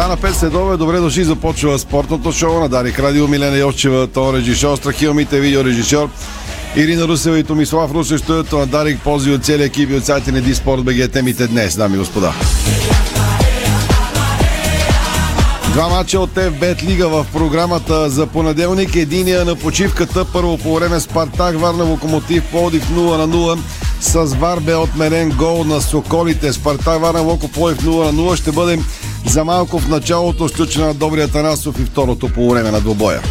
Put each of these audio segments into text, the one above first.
Стана 5 следове, добре дошли, започва спортното шоу на Дарик Радио, Милена Йовчева, тон режисьор, Страхилмите, видеорежисьор, Ирина Русева и Томислав Русев, студиото на Дарик, пози от целия екип и от сайта на Диспорт БГ, темите днес, дами и господа. Два мача от ФБЕТ Лига в програмата за понеделник. Единия на почивката. Първо по време Спартак Варна Локомотив Плодив 0 на 0. С Вар бе отменен гол на Соколите. Спартак Варна Локо Плодив 0 на 0. Ще бъде за малко в началото сключена на Добрия Танасов и второто по време на двобоя.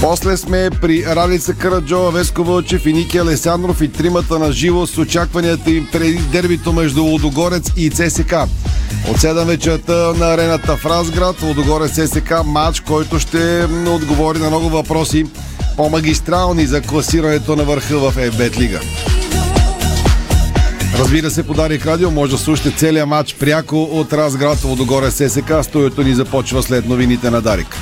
После сме при Ралица Караджова, Веско Вълчев и Ники Алесандров и тримата на живо с очакванията им преди дербито между Лодогорец и ЦСК. От 7 вечерта на арената в Разград, Лодогорец ЦСК, матч, който ще отговори на много въпроси по-магистрални за класирането на върха в ФБЕТ Лига. Разбира се, подарик радио може да слушате целият матч пряко от Разград Лодогорец ССК. Стоето ни започва след новините на Дарик.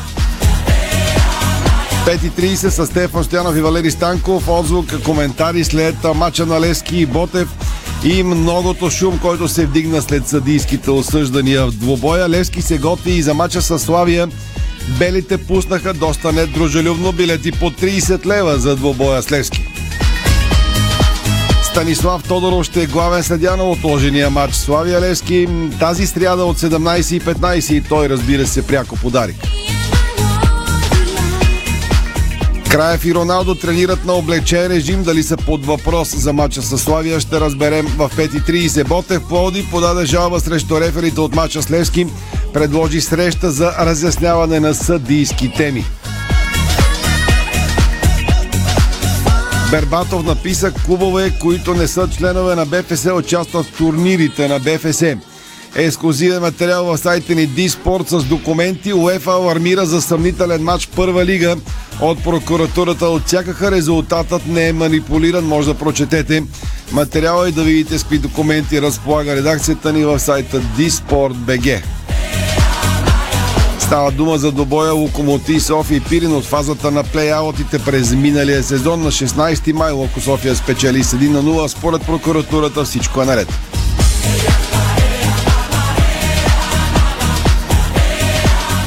5.30 с Стефан Стоянов и Валери Станков. Отзвук, коментари след мача на Лески и Ботев и многото шум, който се вдигна след съдийските осъждания в двобоя. Левски се готви и за мача с Славия. Белите пуснаха доста недружелюбно билети по 30 лева за двобоя с Левски. Станислав Тодоров ще е главен съдя на отложения матч Славия Левски тази сряда от 17.15 и той разбира се пряко подарик. Краев и Роналдо тренират на облечен режим. Дали са под въпрос за матча с Славия, ще разберем в 5.30. Ботев Плоди подаде жалба срещу реферите от матча с Левски. Предложи среща за разясняване на съдийски теми. Бербатов написа клубове, които не са членове на БФС, участват в турнирите на БФС. Ексклюзивен материал в сайта ни Диспорт с документи. УЕФА алармира за съмнителен матч Първа лига. От прокуратурата отсякаха резултатът не е манипулиран. Може да прочетете материала и да видите с какви документи разполага редакцията ни в сайта Диспорт.бг. Става дума за добоя Локомотив София и Пирин от фазата на плейаутите през миналия сезон на 16 май Локо София спечели с 1 на 0. Според прокуратурата всичко е наред.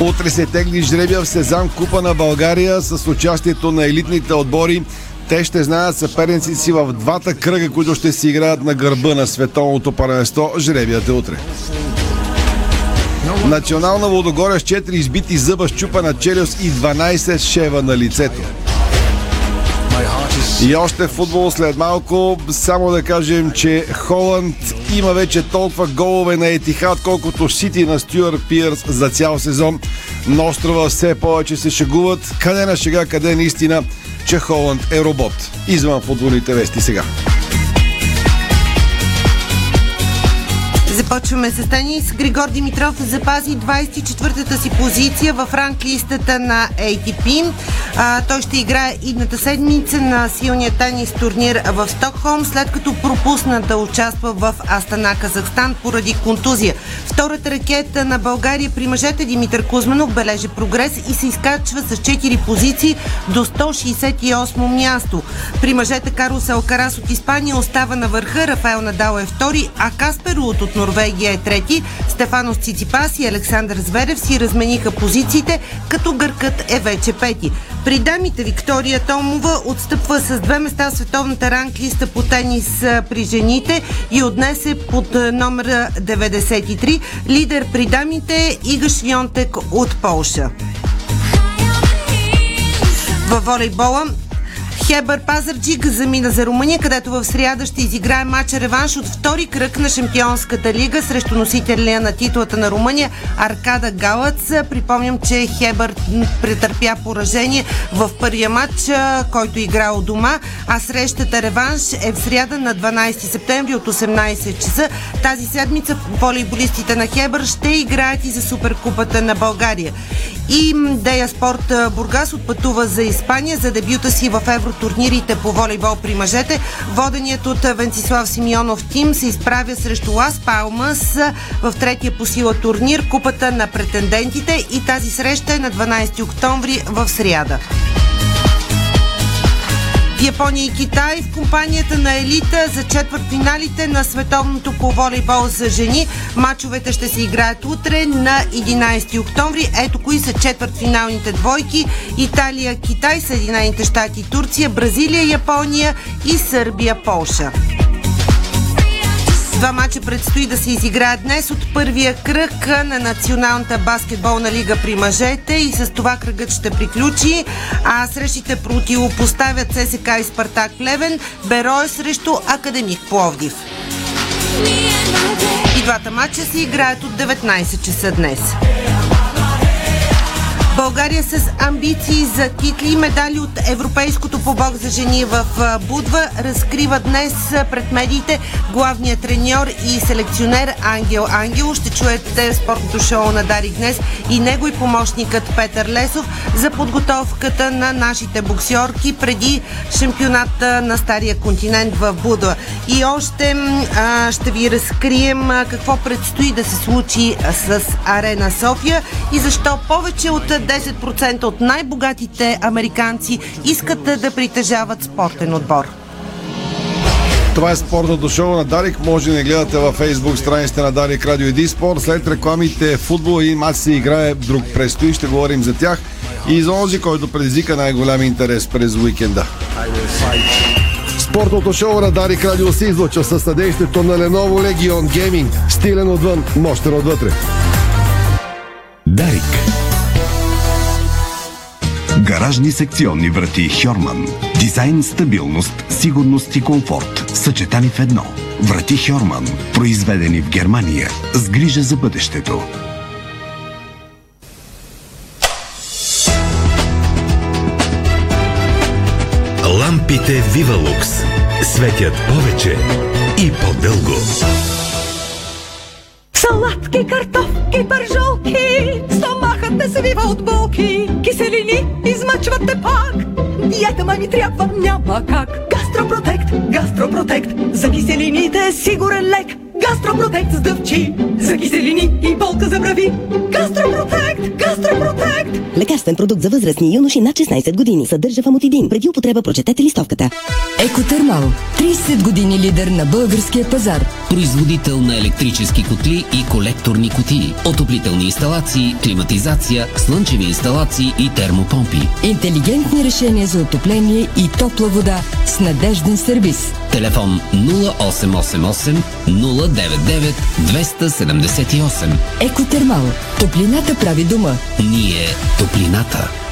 Утре се тегли жребия в Сезам Купа на България с участието на елитните отбори. Те ще знаят съперници си в двата кръга, които ще си играят на гърба на световното първенство. Жребият е утре. Национална Водогоря с 4 избити зъба, щупа челюст и 12 шева на лицето. И още футбол след малко, само да кажем, че Холанд има вече толкова голове на Етихад, колкото Сити на Стюар Пирс за цял сезон. Но острова все повече се шегуват. Къде на шега, къде наистина, че Холанд е робот. Извън футболните вести сега. Започваме с тенис. Григор Димитров запази 24-та си позиция в ранглистата на ATP. А, той ще играе идната седмица на силния тенис турнир в Стокхолм, след като пропусна да участва в Астана, Казахстан поради контузия. Втората ракета на България при мъжете Димитър Кузманов бележи прогрес и се изкачва с 4 позиции до 168 място. При мъжете Карлос Алкарас от Испания остава на върха, Рафаел Надал е втори, а Каспер Лут от Норвегия е трети. Стефанос Циципас и Александър Зверев си размениха позициите, като гъркът е вече пети. При дамите Виктория Томова отстъпва с две места в световната ранглиста по тенис при жените и отнесе под номер 93. Лидер при дамите Ига Швионтек от Полша. Във волейбола Хебър Пазарджик замина за Румъния, където в сряда ще изиграе матча реванш от втори кръг на Шампионската лига срещу носителя на титлата на Румъния Аркада Галац. Припомням, че Хебър претърпя поражение в първия матч, който игра у дома, а срещата реванш е в сряда на 12 септември от 18 часа. Тази седмица волейболистите на Хебър ще играят и за Суперкупата на България. И Дея Спорт Бургас отпътува за Испания за дебюта си в евротурнирите по волейбол при мъжете. Воденият от Венцислав Симеонов тим се изправя срещу Лас Палмас в третия по сила турнир Купата на претендентите и тази среща е на 12 октомври в сряда. Япония и Китай в компанията на елита за четвъртфиналите на световното по волейбол за жени. Мачовете ще се играят утре на 11 октомври. Ето кои са четвъртфиналните двойки. Италия, Китай, Съединените щати, Турция, Бразилия, Япония и Сърбия, Полша. Два мача предстои да се изиграят днес от първия кръг на Националната баскетболна лига при мъжете и с това кръгът ще приключи. А срещите противопоставят ССК и Спартак Плевен, Берое срещу Академик Пловдив. И двата мача се играят от 19 часа днес. България с амбиции за титли и медали от Европейското по бог за жени в Будва разкрива днес пред медиите главният треньор и селекционер Ангел Ангел. Ще чуете спортното шоу на Дарик днес и него и помощникът Петър Лесов за подготовката на нашите боксьорки преди шампионата на Стария континент в Будва. И още а, ще ви разкрием какво предстои да се случи с Арена София и защо повече от 10% от най-богатите американци искат да притежават спортен отбор. Това е спортното шоу на Дарик. Може да не гледате във фейсбук страниците на Дарик Радио и Диспорт. След рекламите футбол и мач се играе друг предстои. Ще говорим за тях и за онзи, който предизвика най-голям интерес през уикенда. Спортното шоу на Дарик Радио се излуча със съдействието на Lenovo Legion Gaming. Стилен отвън, мощен отвътре. Дарик. Гаражни секционни врати Хьорман. Дизайн, стабилност, сигурност и комфорт. Съчетани в едно. Врати Хьорман. Произведени в Германия. С грижа за бъдещето. Лампите Вивалукс светят повече и по-дълго. Салатки, картофки, пържолки, стомахът не свива от болки, киселини измъчват те пак. Диета ма ми трябва, няма как. Гастропротект, гастропротект, за киселините е сигурен лек. Гастропротект с дъвчи, за киселини и болка за брави. Гастропротект, гастропротект. Лекарствен продукт за възрастни юноши над 16 години. Съдържа фамотидин. Преди употреба прочетете листовката. Екотермал. 30 години лидер на българския пазар. Производител на електрически котли и колекторни кутии, отоплителни инсталации, климатизация, слънчеви инсталации и термопомпи. Интелигентни решения за отопление и топла вода с надежден сервис. Телефон 0888 099 278. Екотермал. Топлината прави дома. Ние топлината.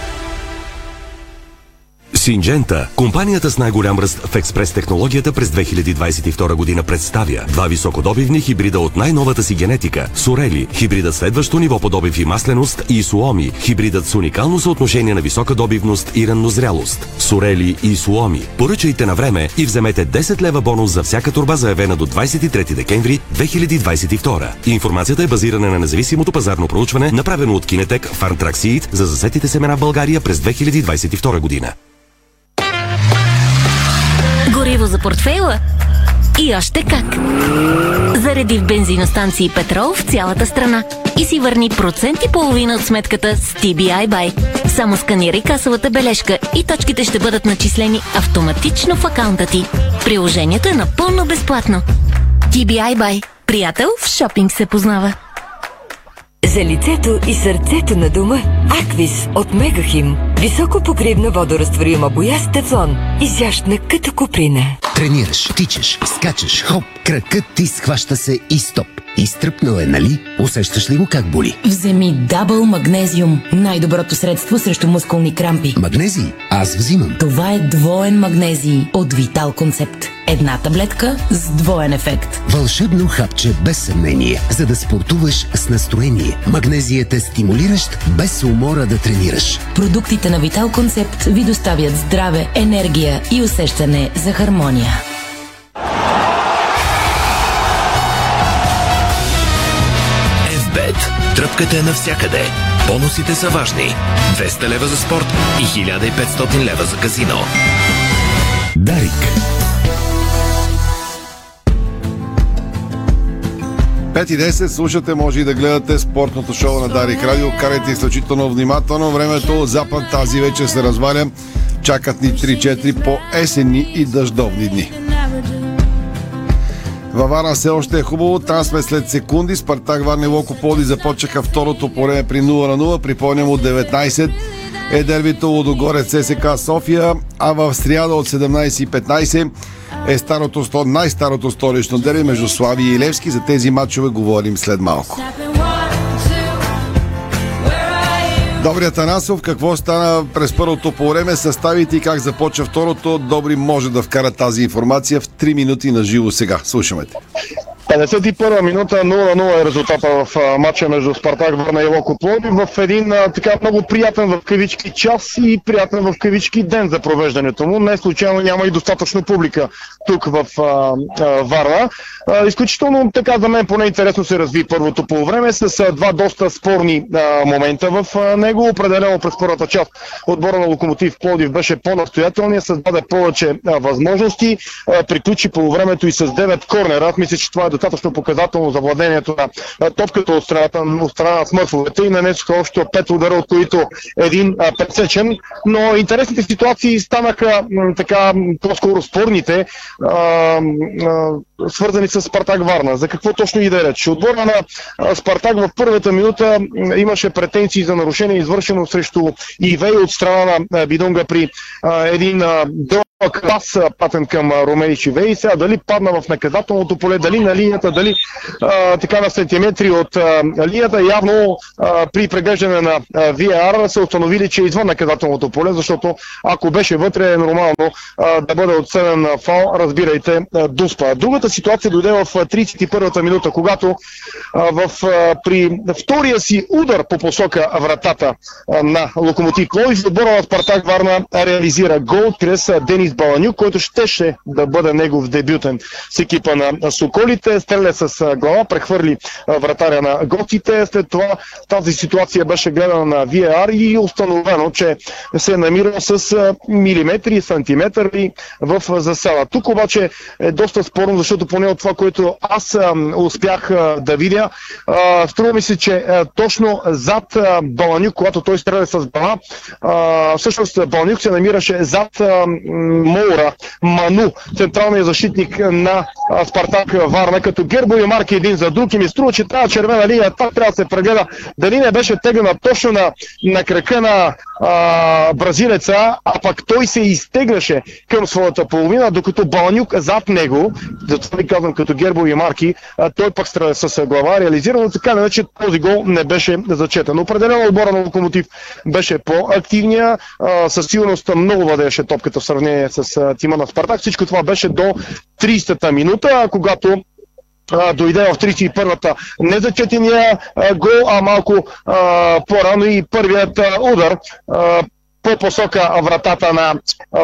Синджента, компанията с най-голям ръст в експрес технологията през 2022 година представя два високодобивни хибрида от най-новата си генетика. Сорели, хибридът следващо ниво по добив и масленост и Суоми, хибридът с уникално съотношение на висока добивност и раннозрялост. Сорели и Суоми. Поръчайте на време и вземете 10 лева бонус за всяка турба заявена до 23 декември 2022. Информацията е базирана на независимото пазарно проучване, направено от Кинетек Фарнтраксиит за засетите семена в България през 2022 година. Гориво за портфейла? И още как! Зареди в бензиностанции Петрол в цялата страна и си върни процент и половина от сметката с TBI Buy. Само сканирай касовата бележка и точките ще бъдат начислени автоматично в акаунта ти. Приложението е напълно безплатно. TBI Buy. Приятел в шопинг се познава. За лицето и сърцето на дома Аквис от Мегахим. Високо покривна водорастворима боя с тефлон. Изящна като куприна. Тренираш, тичаш, скачаш, хоп, кракът ти схваща се и стоп. Изтръпнал е, нали? Усещаш ли го как боли? Вземи Дабъл Магнезиум. Най-доброто средство срещу мускулни крампи. Магнезий? Аз взимам. Това е двоен магнезий от Витал Концепт. Една таблетка с двоен ефект. Вълшебно хапче без съмнение, за да спортуваш с настроение. Магнезият е стимулиращ, без умора да тренираш. Продуктите на Витал Концепт ви доставят здраве, енергия и усещане за хармония. Тръпката е навсякъде. Бонусите са важни. 200 лева за спорт и 1500 лева за казино. Дарик. 5 и 10 слушате, може и да гледате спортното шоу на Дарик Радио. Карайте изключително внимателно. Времето от запад тази вечер се разваля. Чакат ни 3-4 по есенни и дъждовни дни. Във Варна все още е хубаво. Там сме след секунди. Спартак Варна и Локо Поди започнаха второто по при 0 на 0. Припомням от 19 е дербито Лодогорец ССК София, а в сряда от 17.15 е старото, най-старото столично дерби между Слави и Левски. За тези матчове говорим след малко. Добри Атанасов, какво стана през първото по време, съставите и как започва второто. Добри може да вкара тази информация в 3 минути на живо сега. Слушаме те. 51 минута 0-0 е резултата в матча между Спартак Върна и Локо Пловдив в един така много приятен в кавички час и приятен в кавички ден за провеждането му. Не случайно няма и достатъчно публика тук в а, а, Варна. А, изключително така за мен поне интересно се разви първото по време с а, два доста спорни а, момента в а, него. Определено през първата част отбора на Локомотив Пловдив беше по-настоятелния, създаде повече а, възможности, а, приключи по времето и с 9 корнера. Аз мисля, че това е достатъчно показателно за владението на топката от страната, от страна на смърфовете и нанесоха още 5 удара, от които един пресечен. Но интересните ситуации станаха така по-скоро спорните, а, а, свързани с Спартак Варна. За какво точно и да реч? Отбора на Спартак в първата минута имаше претенции за нарушение, извършено срещу Ивей от страна на а, Бидунга при а, един дълъг пас патен към Ромей Шивей. Сега дали падна в наказателното поле, дали на линията, дали а, така на сантиметри от а, линията, явно а, при преглеждане на а, VAR са установили, че е извън наказателното поле, защото ако беше вътре е нормално а, да бъде отсъден фал, разбирайте, а, дуспа. Другата ситуация дойде в 31-та минута, когато а, в, а, при втория си удар по посока вратата а, на Локомотив Пловдив, отбора на Спартак Варна реализира гол чрез Денис Баланюк, който щеше да бъде негов дебютен с екипа на Соколите. Стреля с глава, прехвърли вратаря на гостите. След това тази ситуация беше гледана на VAR и установено, че се е намира с милиметри сантиметри в засела. Тук обаче е доста спорно, защото поне от това, което аз успях да видя, струва ми се, че точно зад Баланюк, когато той стреля с глава, всъщност Баланюк се намираше зад Моура, Ману, централният защитник на Спартак Варна, като гербови марки един за друг и ми струва, че тази червена линия това трябва да се прегледа. Дали не беше теглена точно на, на крака на а, бразилеца, а пък той се изтегляше към своята половина, докато Балнюк зад него, затова ви казвам като гербови марки, а, той пък с глава, реализирано така, не че този гол не беше зачетен. Определено отбора на Локомотив беше по-активния, а, със сигурност много владееше топката в сравнение с а, тима на Спартак. Всичко това беше до 30-та минута, когато дойде в 31-та не зачетения а, гол, а малко а, по-рано и първият удар. А, по посока вратата на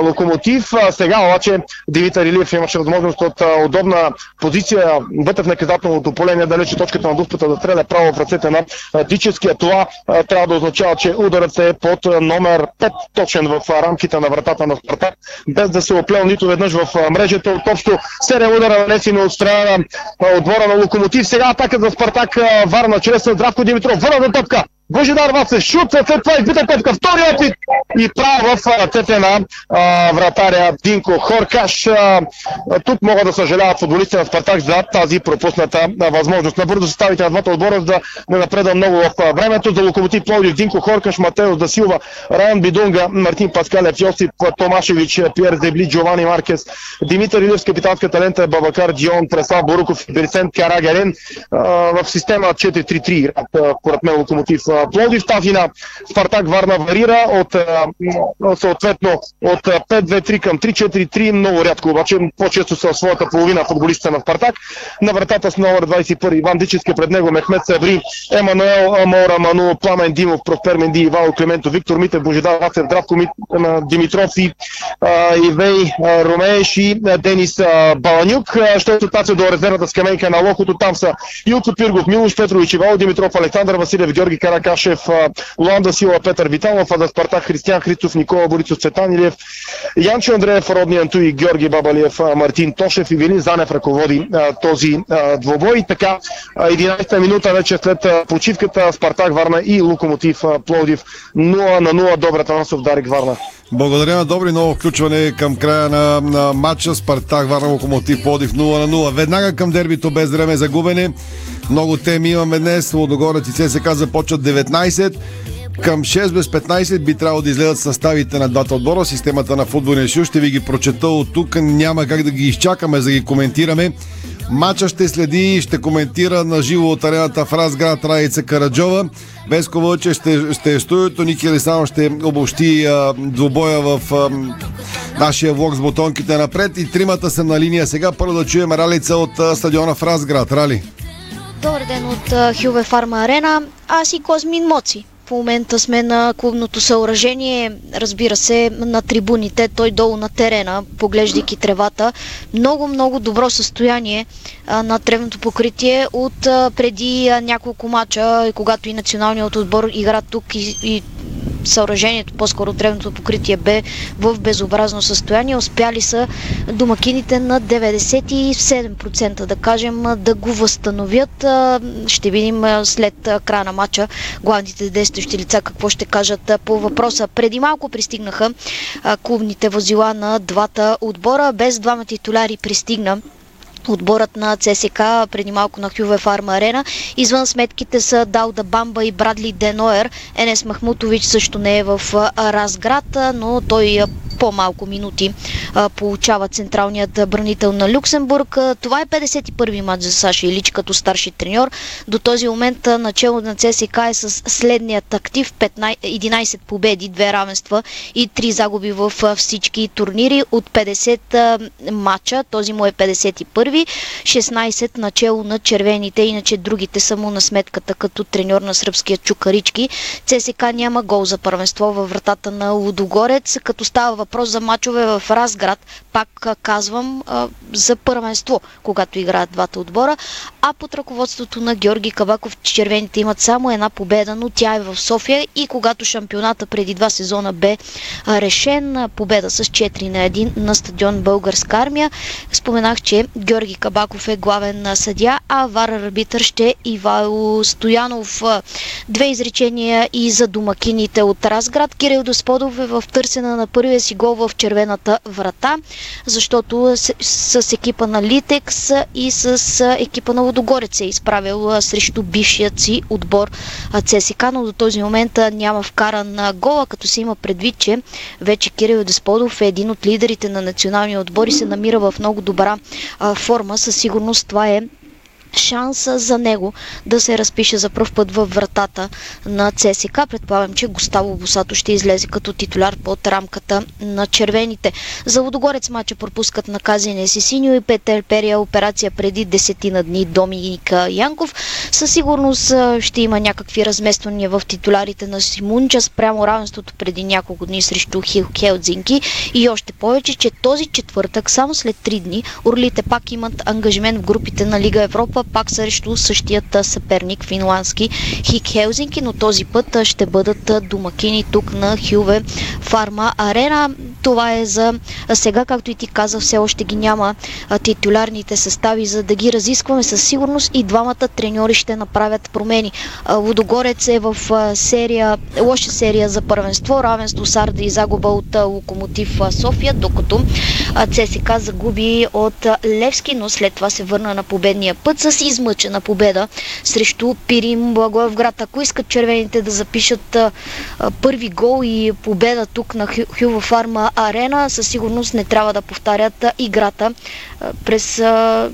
Локомотив. Сега обаче Дивита Рилиев имаше възможност от удобна позиция вътре в наказателното поле, далече точката на дуспата да стреля право в ръцете на Дическия. Това трябва да означава, че ударът е под номер 5 точен в рамките на вратата на Спартак, без да се оплел нито веднъж в мрежата. От общо 7 удара нанесени от страна на отбора на Локомотив. Сега атакът за Спартак Варна чрез Здравко Димитров. Върна топка. Божидар Вацев шут, след това избита петка, втори опит и право в ръцете на а, вратаря Динко Хоркаш. А, тук могат да съжаляват футболистите на Спартак за тази пропусната а, възможност. Набързо съставите на двата отбора, да не напреда много в а, времето. За Локомотив Пловдив Динко Хоркаш, Матеос Дасилва, Райан Бидунга, Мартин Паскалев, Йосип Томашевич, Пьер Дебли, Джовани Маркес, Димитър Илев с капитанската лента Бабакар Дион, Преслав Боруков, Берсен Карагерен в система 4-3-3 според мен Локомотив Пловдив. Тази на Спартак Варна варира от съответно от 5-2-3 към 3-4-3. Много рядко обаче, по-често са в своята половина футболистите на Спартак. На вратата с номер 21 Иван Дически пред него Мехмет Сабри, Емануел Амора Ману, Пламен Димов, Проспер Менди, Ивало Клименто, Виктор Митев, Божидар Вацев, Здравко Димитров и Ивей Ромееш и Денис Баланюк. Що се отнася до резервната скамейка на Лохото, там са Илко Пиргов, Милош Петрович, Ивало Димитров, Александър Василев, Георги Каракашев, Луанда Сила, Петър Виталов, а за Спартак Християн Христов, Никола Борисов, Цветан Илиев, Янчо Андреев, Родни Антуи, Георги Бабалиев, Мартин Тошев и Велин Занев ръководи този двобой. Така, 11-та минута вече след почивката Спартак Варна и Локомотив Плодив 0 на 0. Добрата Насов Дарик Варна. Благодаря на Добри, ново включване към края на, на матча Спартак Варна Локомотив Плодив 0 на 0. Веднага към дербито без време за губене. Много теми имаме днес. Лодогорец и ЦСК започват 19. Към 6 без 15 би трябвало да излезат съставите на двата отбора. Системата на футболния съюз ще ви ги прочета от тук. Няма как да ги изчакаме, за да ги коментираме. Мача ще следи и ще коментира на живо от арената в Разград Раица Караджова. Веско Вълче ще, ще е студиото. Ники Лисанов ще обобщи а, двубоя в а, нашия влог с бутонките напред. И тримата са на линия. Сега първо да чуем Ралица от а, стадиона в Разград. Рали. Добър ден от Хюве Фарма Арена. Аз и Козмин Моци. В момента сме на клубното съоръжение, разбира се, на трибуните, той долу на терена, поглеждайки тревата. Много, много добро състояние на тревното покритие от преди няколко мача, когато и националният отбор игра тук и, и съоръжението, по-скоро древното покритие бе в безобразно състояние. Успяли са домакините на 97% да кажем да го възстановят. Ще видим след края на матча главните действащи лица какво ще кажат по въпроса. Преди малко пристигнаха клубните возила на двата отбора. Без двама титуляри пристигна Отборът на ЦСК преди малко на Хюве Фарма Арена. Извън сметките са Далда Бамба и Брадли Деноер. Енес Махмутович също не е в Разград, но той по-малко минути получава централният бранител на Люксембург. Това е 51-и матч за Саша Илич като старши треньор. До този момент начало на ЦСК е с следният актив 15, 11 победи, 2 равенства и 3 загуби в всички турнири от 50 матча. Този му е 51 16 начало на червените, иначе другите са му на сметката като треньор на сръбския Чукарички. ЦСК няма гол за първенство във вратата на Лудогорец, като става въпрос за мачове в Разград, пак казвам, за първенство, когато играят двата отбора. А под ръководството на Георги Кабаков червените имат само една победа, но тя е в София и когато шампионата преди два сезона бе решен, победа с 4 на 1 на стадион Българска армия. Споменах, че Георги Кабаков е главен съдя, а вар арбитър ще е Ивайло Стоянов. Две изречения и за домакините от Разград. Кирил Досподов е в търсена на първия си гол в червената врата, защото с, с екипа на Литекс и с екипа на Водогорец е изправил срещу бившият си отбор ЦСК, но до този момент няма вкаран гола, като се има предвид, че вече Кирил Десподов е един от лидерите на националния отбор и се намира в много добра форма. Със сигурност това е шанса за него да се разпише за пръв път във вратата на ЦСК. Предполагам, че Густаво Босато ще излезе като титуляр под рамката на червените. За Водогорец мача пропускат наказане си Синьо и Петър Перия операция преди десетина дни Доминика Янков. Със сигурност ще има някакви размествания в титулярите на Симунча спрямо равенството преди няколко дни срещу Хил Хелдзинки и още повече, че този четвъртък, само след три дни, Орлите пак имат ангажимент в групите на Лига Европа пак срещу същият съперник финландски Хик Хелзинки, но този път ще бъдат домакини тук на Хюве Фарма Арена. Това е за сега, както и ти каза, все още ги няма титулярните състави, за да ги разискваме със сигурност и двамата треньори ще направят промени. Водогорец е в серия, лоша серия за първенство, равенство с Арда и загуба от Локомотив София, докато ЦСК загуби от Левски, но след това се върна на победния път с измъчена победа срещу Пирим Благоевград. Ако искат червените да запишат първи гол и победа тук на Хюва Фарма Арена, със сигурност не трябва да повтарят играта през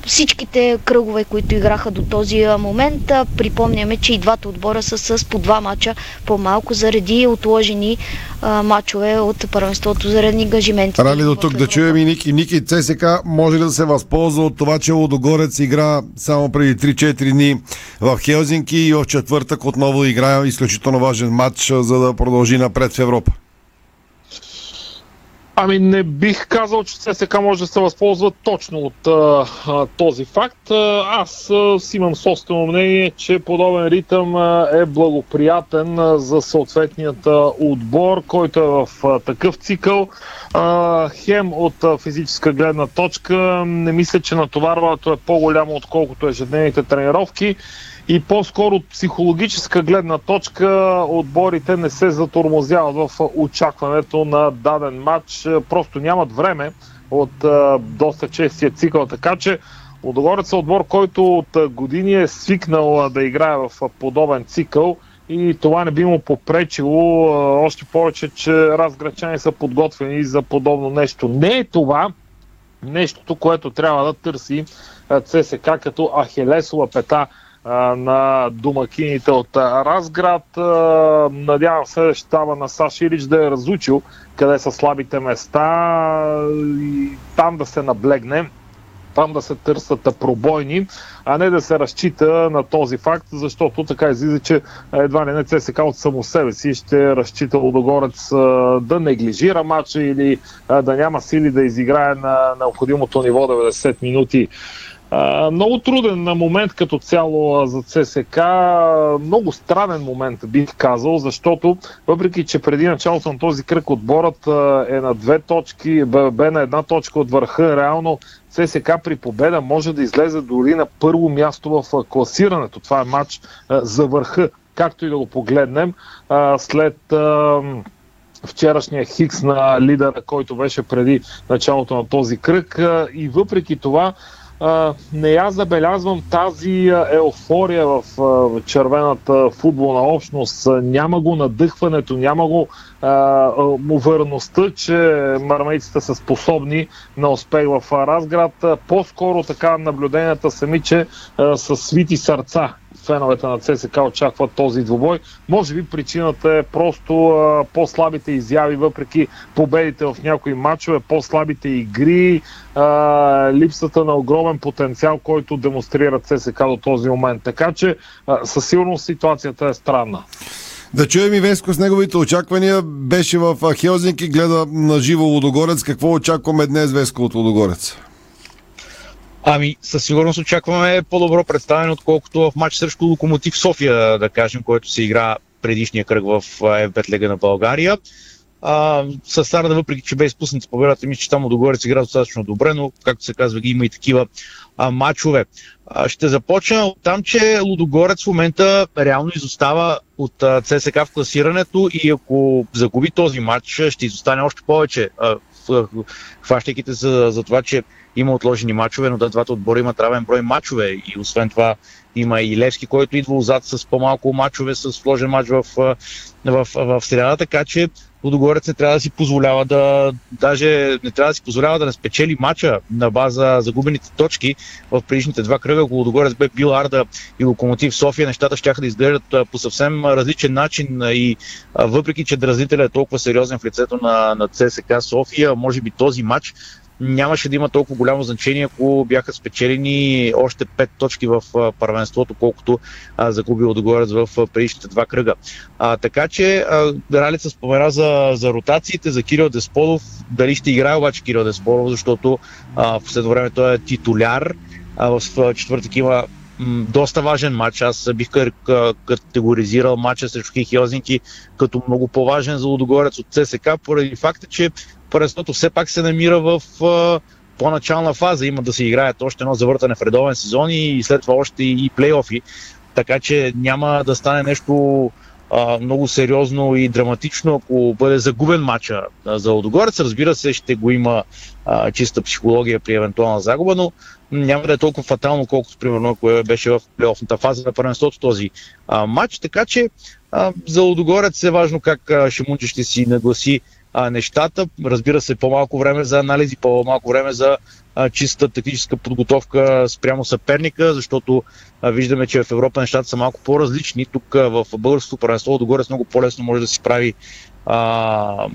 всичките кръгове, които играха до този момент. Припомняме, че и двата отбора са с по два мача по-малко заради отложени мачове от първенството заради ангажименти. Рали до тук да чуем и Ники. Ники ЦСК може ли да се възползва от това, че Лодогорец игра само преди 3-4 дни в Хелзинки и в четвъртък отново играе изключително важен матч, за да продължи напред в Европа? Ами не бих казал, че ССК може да се възползва точно от а, този факт. Аз а, си имам собствено мнение, че подобен ритъм а, е благоприятен а, за съответният отбор, който е в а, такъв цикъл. А, хем от а, физическа гледна точка, не мисля, че натоварването е по-голямо, отколкото ежедневните тренировки и по-скоро от психологическа гледна точка отборите не се затормозяват в очакването на даден матч. Просто нямат време от а, доста честия цикъл, така че Лудогорец е отбор, който от години е свикнал да играе в подобен цикъл и това не би му попречило, още повече, че разграчани са подготвени за подобно нещо. Не е това нещото, което трябва да търси ЦСК като Ахелесова пета на домакините от Разград. Надявам се щаба на Саш Илич да е разучил къде са слабите места и там да се наблегне там да се търсят пробойни, а не да се разчита на този факт, защото така излиза, че едва ли не ЦСК от само себе си ще разчита Лудогорец да неглижира матча или да няма сили да изиграе на необходимото ниво 90 минути много труден момент като цяло за ЦСК, много странен момент бих казал, защото въпреки, че преди началото на този кръг отборът е на две точки, бе на една точка от върха, реално ЦСК при победа може да излезе дори на първо място в класирането. Това е матч за върха, както и да го погледнем. След вчерашния хикс на лидера, който беше преди началото на този кръг. И въпреки това, не я забелязвам тази еуфория в червената футболна общност. Няма го надъхването, няма го увереността, че мармейците са способни на успех в Разград. По-скоро така наблюденията сами, че са свити сърца феновете на ЦСК очакват този двубой. Може би причината е просто а, по-слабите изяви, въпреки победите в някои матчове, по-слабите игри, а, липсата на огромен потенциал, който демонстрира ЦСК до този момент. Така че а, със сигурност ситуацията е странна. Да чуем и Веско с неговите очаквания. Беше в Хелзинки, гледа на живо Лудогорец. Какво очакваме днес, Веско, от Лудогорец? Ами, със сигурност очакваме по-добро представяне, отколкото в матч срещу Локомотив София, да кажем, който се игра предишния кръг в F5 Лега на България. А, с Старда, въпреки че бе изпуснат победата, мисля, че там Лудогорец игра достатъчно добре, но, както се казва, ги има и такива а, матчове. А, ще започна от там, че Лудогорец в момента реално изостава от а, ЦСК в класирането и ако загуби този матч, ще изостане още повече, а, хващайки за, за това, че има отложени мачове, но да, двата отбора имат равен брой мачове. И освен това има и Левски, който идва отзад с по-малко мачове, с сложен мач в, в, в, в среда, така че Лудогорец не трябва да си позволява да, даже не трябва да си позволява да не спечели мача на база загубените точки в предишните два кръга. Ако Лудогорец бе бил Арда и Локомотив София, нещата ще да изглеждат по съвсем различен начин и въпреки, че дразнителят е толкова сериозен в лицето на, на ЦСК София, може би този матч нямаше да има толкова голямо значение, ако бяха спечелени още 5 точки в първенството, колкото а, загуби отгорец в предишните два кръга. А, така че а, Ралица спомена за, за ротациите, за Кирил Десполов. Дали ще играе обаче Кирил Десполов, защото а, в последно време той е титуляр. А, в четвъртък има доста важен матч. Аз бих категоризирал матча срещу Хелзинки като много по-важен за Лудогорец от ЦСК, поради факта, че първенството все пак се намира в по-начална фаза. Има да се играят още едно завъртане в редовен сезон и след това още и плейофи. Така че няма да стане нещо а, много сериозно и драматично, ако бъде загубен матча за Лудогорец. Разбира се, ще го има а, чиста психология при евентуална загуба, но няма да е толкова фатално, колкото примерно ако беше в плейофната фаза на първенството този а, матч. Така че а, за Лудогорец е важно как Шимунче ще си нагласи а, нещата. Разбира се, по-малко време за анализи, по-малко време за а, чиста тактическа подготовка спрямо съперника, защото а, виждаме, че в Европа нещата са малко по-различни. Тук а, в българското първенство Лудогорец много по-лесно може да си прави а,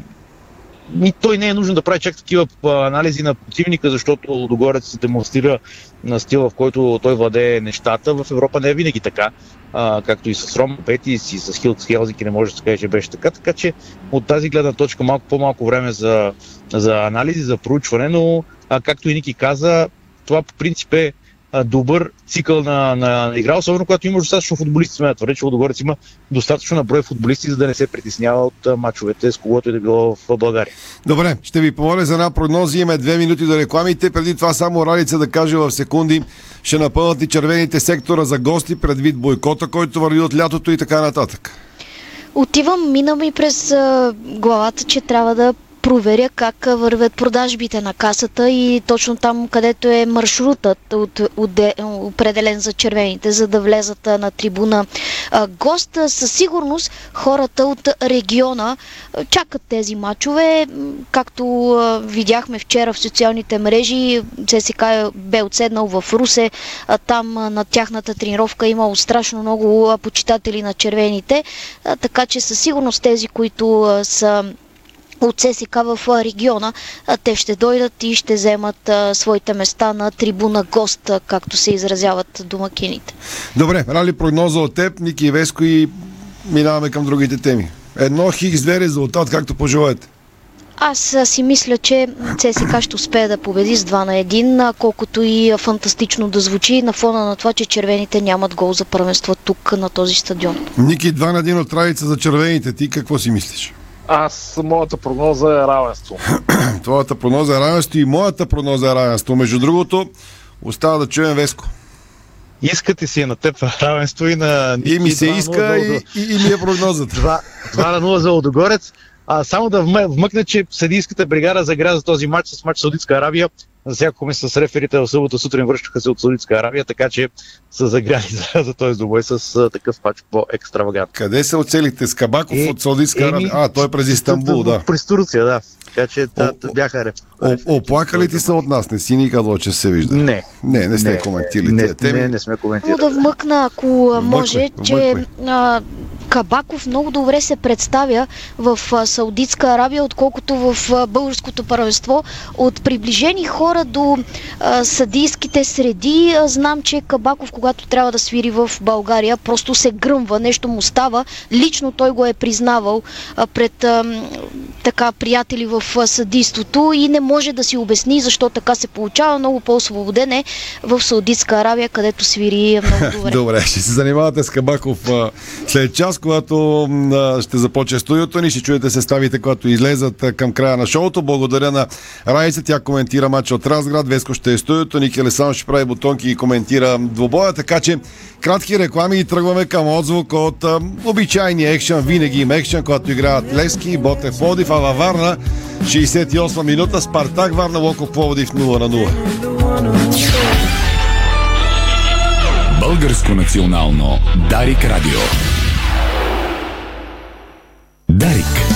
и той не е нужно да прави чак такива анализи на противника, защото Лудогорец се демонстрира на стила, в който той владее нещата. В Европа не е винаги така, а, както и с Ром Петис и с Хилт Хелзики не може да се каже, че беше така. Така че от тази гледна точка малко по-малко време за, за анализи, за проучване, но а, както и Ники каза, това по принцип е добър цикъл на, на, на игра, особено когато имаш достатъчно футболисти. Сме да твърдя, че Лудогорец има достатъчно наброй футболисти, за да не се притеснява от а, мачовете с когото и да било в България. Добре, ще ви помоля за една прогноза. Имаме две минути до рекламите. Преди това само Ралица да каже в секунди ще напълнат и червените сектора за гости предвид бойкота, който върви от лятото и така нататък. Отивам, минам и през а, главата, че трябва да проверя как вървят продажбите на касата и точно там, където е маршрутът от, от, определен за червените, за да влезат на трибуна гост. Със сигурност хората от региона чакат тези матчове, както видяхме вчера в социалните мрежи. ЦСК бе отседнал в Русе, там на тяхната тренировка е имало страшно много почитатели на червените, така че със сигурност тези, които са от ССК в региона, те ще дойдат и ще вземат а, своите места на трибуна гост, както се изразяват домакините. Добре, Рали, прогноза от теб, Ники и Веско и минаваме към другите теми. Едно хикс две резултат, както пожелаете. Аз си мисля, че ЦСК ще успее да победи с 2 на 1, а, колкото и фантастично да звучи на фона на това, че червените нямат гол за първенство тук на този стадион. Ники, 2 на 1 от Ралица за червените. Ти какво си мислиш? Аз, моята прогноза е равенство. Твоята прогноза е равенство и моята прогноза е равенство. Между другото, остава да чуем Веско. Искате си на теб равенство и на... И ми се иска и, за- и, и ми е прогнозата. 2, 2 на 0 за Лодогорец. А, само да вм- вмъкна, че съдийската бригада загря за този матч с матч Саудитска Аравия. Засякохме с реферите в събота сутрин, връщаха се от Саудитска Аравия, така че са загряли за, за този добой с а, такъв матч по-екстравагантен. Къде се оцелихте? С Кабаков Е, от Саудитска еми, Арабия? А, той е през Истанбул, да. През Турция, да. Така че та, та, бяха реф. О, оплакали ти са от нас? Не си ни казал, че се вижда. Не. Не, не сте Не, коментирали не, теми. не, не сме коментирали. да вмъкна, ако може, че а, Кабаков много добре се представя в а, Саудитска Арабия, отколкото в а, българското първенство. От приближени хора до а, съдийските среди, а, знам, че Кабаков, когато трябва да свири в България, просто се гръмва, нещо му става. Лично той го е признавал а, пред а, така приятели в а, съдийството и не може да си обясни защо така се получава. Много по-освободен е в Саудитска Арабия, където свири много добре. Добре, ще се занимавате с Кабаков а, след час, когато а, ще започне студиото ни. Ще чуете съставите, когато излезат а, към края на шоуто. Благодаря на Райса. Тя коментира матча от Разград. Веско ще е студиото. Ники Алесан ще прави бутонки и коментира двобоя. Така че кратки реклами и тръгваме към отзвук от а, обичайния екшен. Винаги има екшен, когато играят Лески, Ботев Пловдив, а във Варна 68 минута Спартак Варна Локо Пловдив 0 на 0. Българско национално Дарик Радио. Дарик.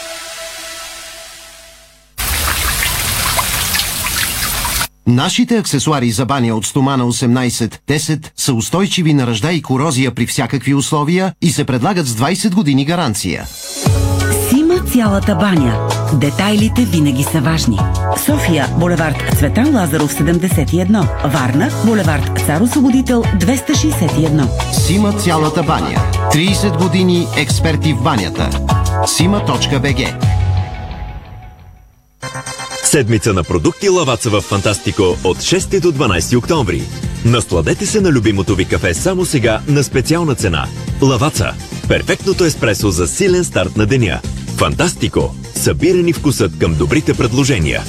Нашите аксесуари за баня от стомана 18-10 са устойчиви на ръжда и корозия при всякакви условия и се предлагат с 20 години гаранция. Сима цялата баня. Детайлите винаги са важни. София, булевард Цветан Лазаров 71. Варна, булевард Цар Освободител 261. Сима цялата баня. 30 години експерти в банята. Сима.бг Седмица на продукти Лаваца в Фантастико от 6 до 12 октомври. Насладете се на любимото ви кафе само сега на специална цена. Лаваца. Перфектното еспресо за силен старт на деня. Фантастико. Събирани вкусът към добрите предложения.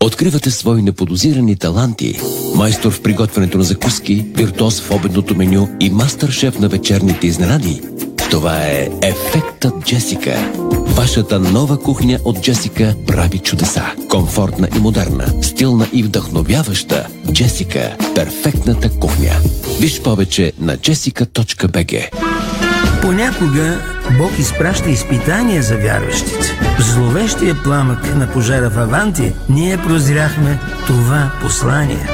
Откривате свои неподозирани таланти. Майстор в приготвянето на закуски, виртуоз в обедното меню и мастър-шеф на вечерните изненади. Това е Ефектът Джесика. Вашата нова кухня от Джесика прави чудеса. Комфортна и модерна, стилна и вдъхновяваща. Джесика – перфектната кухня. Виж повече на jessica.bg Понякога Бог изпраща изпитания за вярващите. В зловещия пламък на пожара в Аванти ние прозряхме това послание.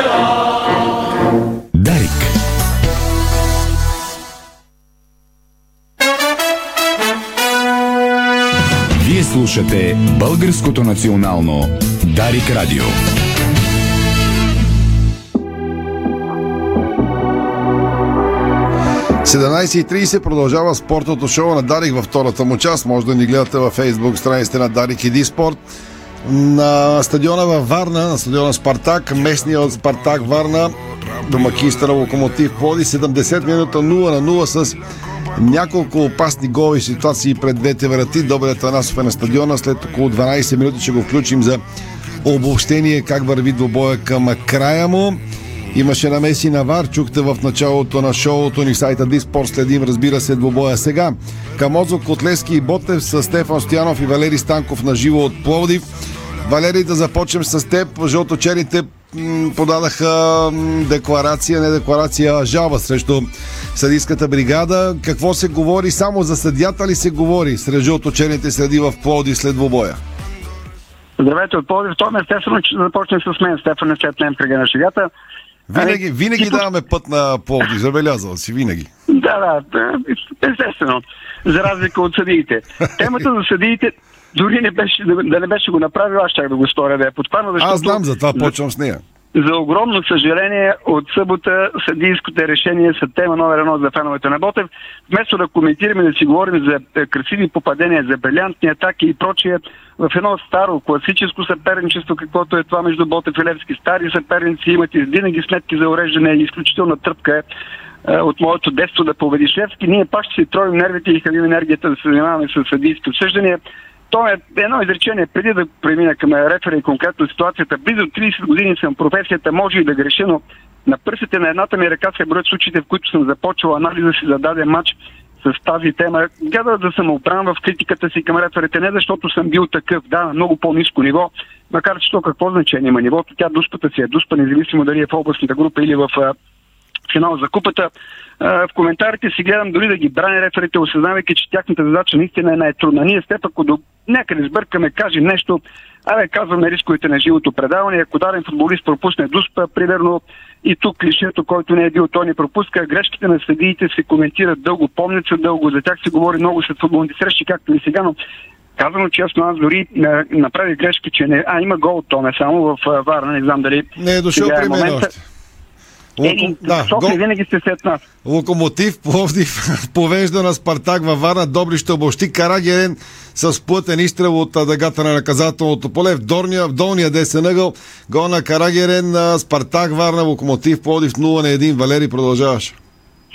Слушате Българското национално Дарик Радио. – 17.30 продължава спортното шоу на Дарик във втората му част. Може да ни гледате във Facebook страниците на Дарик и Диспорт. На стадиона във Варна, на стадиона Спартак, местния от Спартак Варна, домакинства на Локомотив Поди, 70 минута 0 на 0 с няколко опасни голови ситуации пред двете врати. Добре Танасов е на стадиона. След около 12 минути ще го включим за обобщение как върви двобоя към края му. Имаше намеси на Вар, чухте в началото на шоуто ни в сайта Диспорт, следим разбира се двобоя сега. Камозо, Котлески и Ботев с Стефан Стоянов и Валери Станков на живо от Пловдив. Валери, да започнем с теб. Жълточерите подадаха декларация, не декларация, а жалба срещу съдийската бригада. Какво се говори? Само за съдята ли се говори сред жълточерните следи в Пловдив след двобоя? Здравейте от Пловдив. Това естествено, че започне с мен. Стефан е след мен кръга на шегата. Винаги, винаги даваме път на Пловдив, забелязал си, винаги. Да, да, естествено. За разлика от съдиите. Темата за съдиите дори не беше, да не беше го направил, аз ще да го сторя да я подхвана. Аз знам, затова почвам с нея. За огромно съжаление, от събота съдийските решения са тема номер едно за феновете на Ботев. Вместо да коментираме, да си говорим за красиви попадения, за брилянтни атаки и прочие, в едно старо класическо съперничество, каквото е това между Ботев и Левски. Стари съперници имат и винаги сметки за уреждане, изключителна тръпка е от моето детство да победиш Левски. Ние пак ще си троим нервите и храним енергията да се занимаваме с съдийски обсъждания. То е едно изречение, преди да премина към рефера и конкретно ситуацията. Близо 30 години съм професията, може и да греша, но на пръстите на едната ми ръка се броят случаите, в които съм започвал анализа си за даден матч с тази тема. Гледа да съм оправен в критиката си към реферите, не защото съм бил такъв, да, на много по-низко ниво, макар че то какво значение има нивото, тя дуспата си е дуспа, независимо дали е в областната група или в финал за купата. В коментарите си гледам дори да ги брани реферите, осъзнавайки, че тяхната задача наистина е най-трудна. Ние с ако до някъде сбъркаме, кажем нещо, абе казваме рисковете на живото предаване, ако даден футболист пропусне дуспа, примерно, и тук клишето, който не е бил, то не пропуска. Грешките на съдиите се коментират дълго, помнят се дълго, за тях се говори много след футболните срещи, както и сега, но Казано честно, аз дори направих грешки, че не... А, има гол от Томе само в Варна, не знам дали... Не е дошъл при мен още. Луко... да, София го... винаги сте след нас. Локомотив Пловдив повежда на Спартак във Варна. Добри ще обощи Карагерен с плътен изстрел от дъгата на наказателното поле в, Дорния, в долния десен ъгъл. Гол на Карагерен на Спартак Варна. Локомотив Пловдив 0 на 1. Валери продължаваш.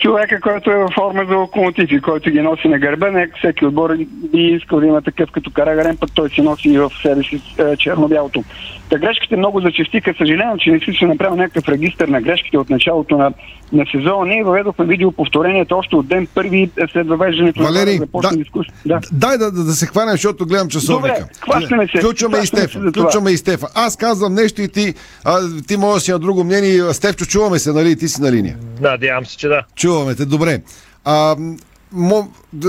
Човека, който е във форма за локомотив и който ги носи на гърба. Нека всеки отбор би искал да има такъв като Карагарен, пък той си носи и в себе си е, черно-бялото. Та грешките много зачастиха. Съжалявам, че не си се направил някакъв регистр на грешките от началото на, на сезона. Ние въведохме видеоповторението още от ден първи след въвеждането Валери, на да, дискусия. Да. дай да, да, да се хванем, защото гледам часовника. Добре, хващаме се. Включваме и Стефа. Включваме и Стефа. Аз казвам нещо и ти, а, ти можеш да си на друго мнение. Стефчо, чуваме се, нали? Ти си на линия. Надявам се, че да. Чуваме те, добре. А,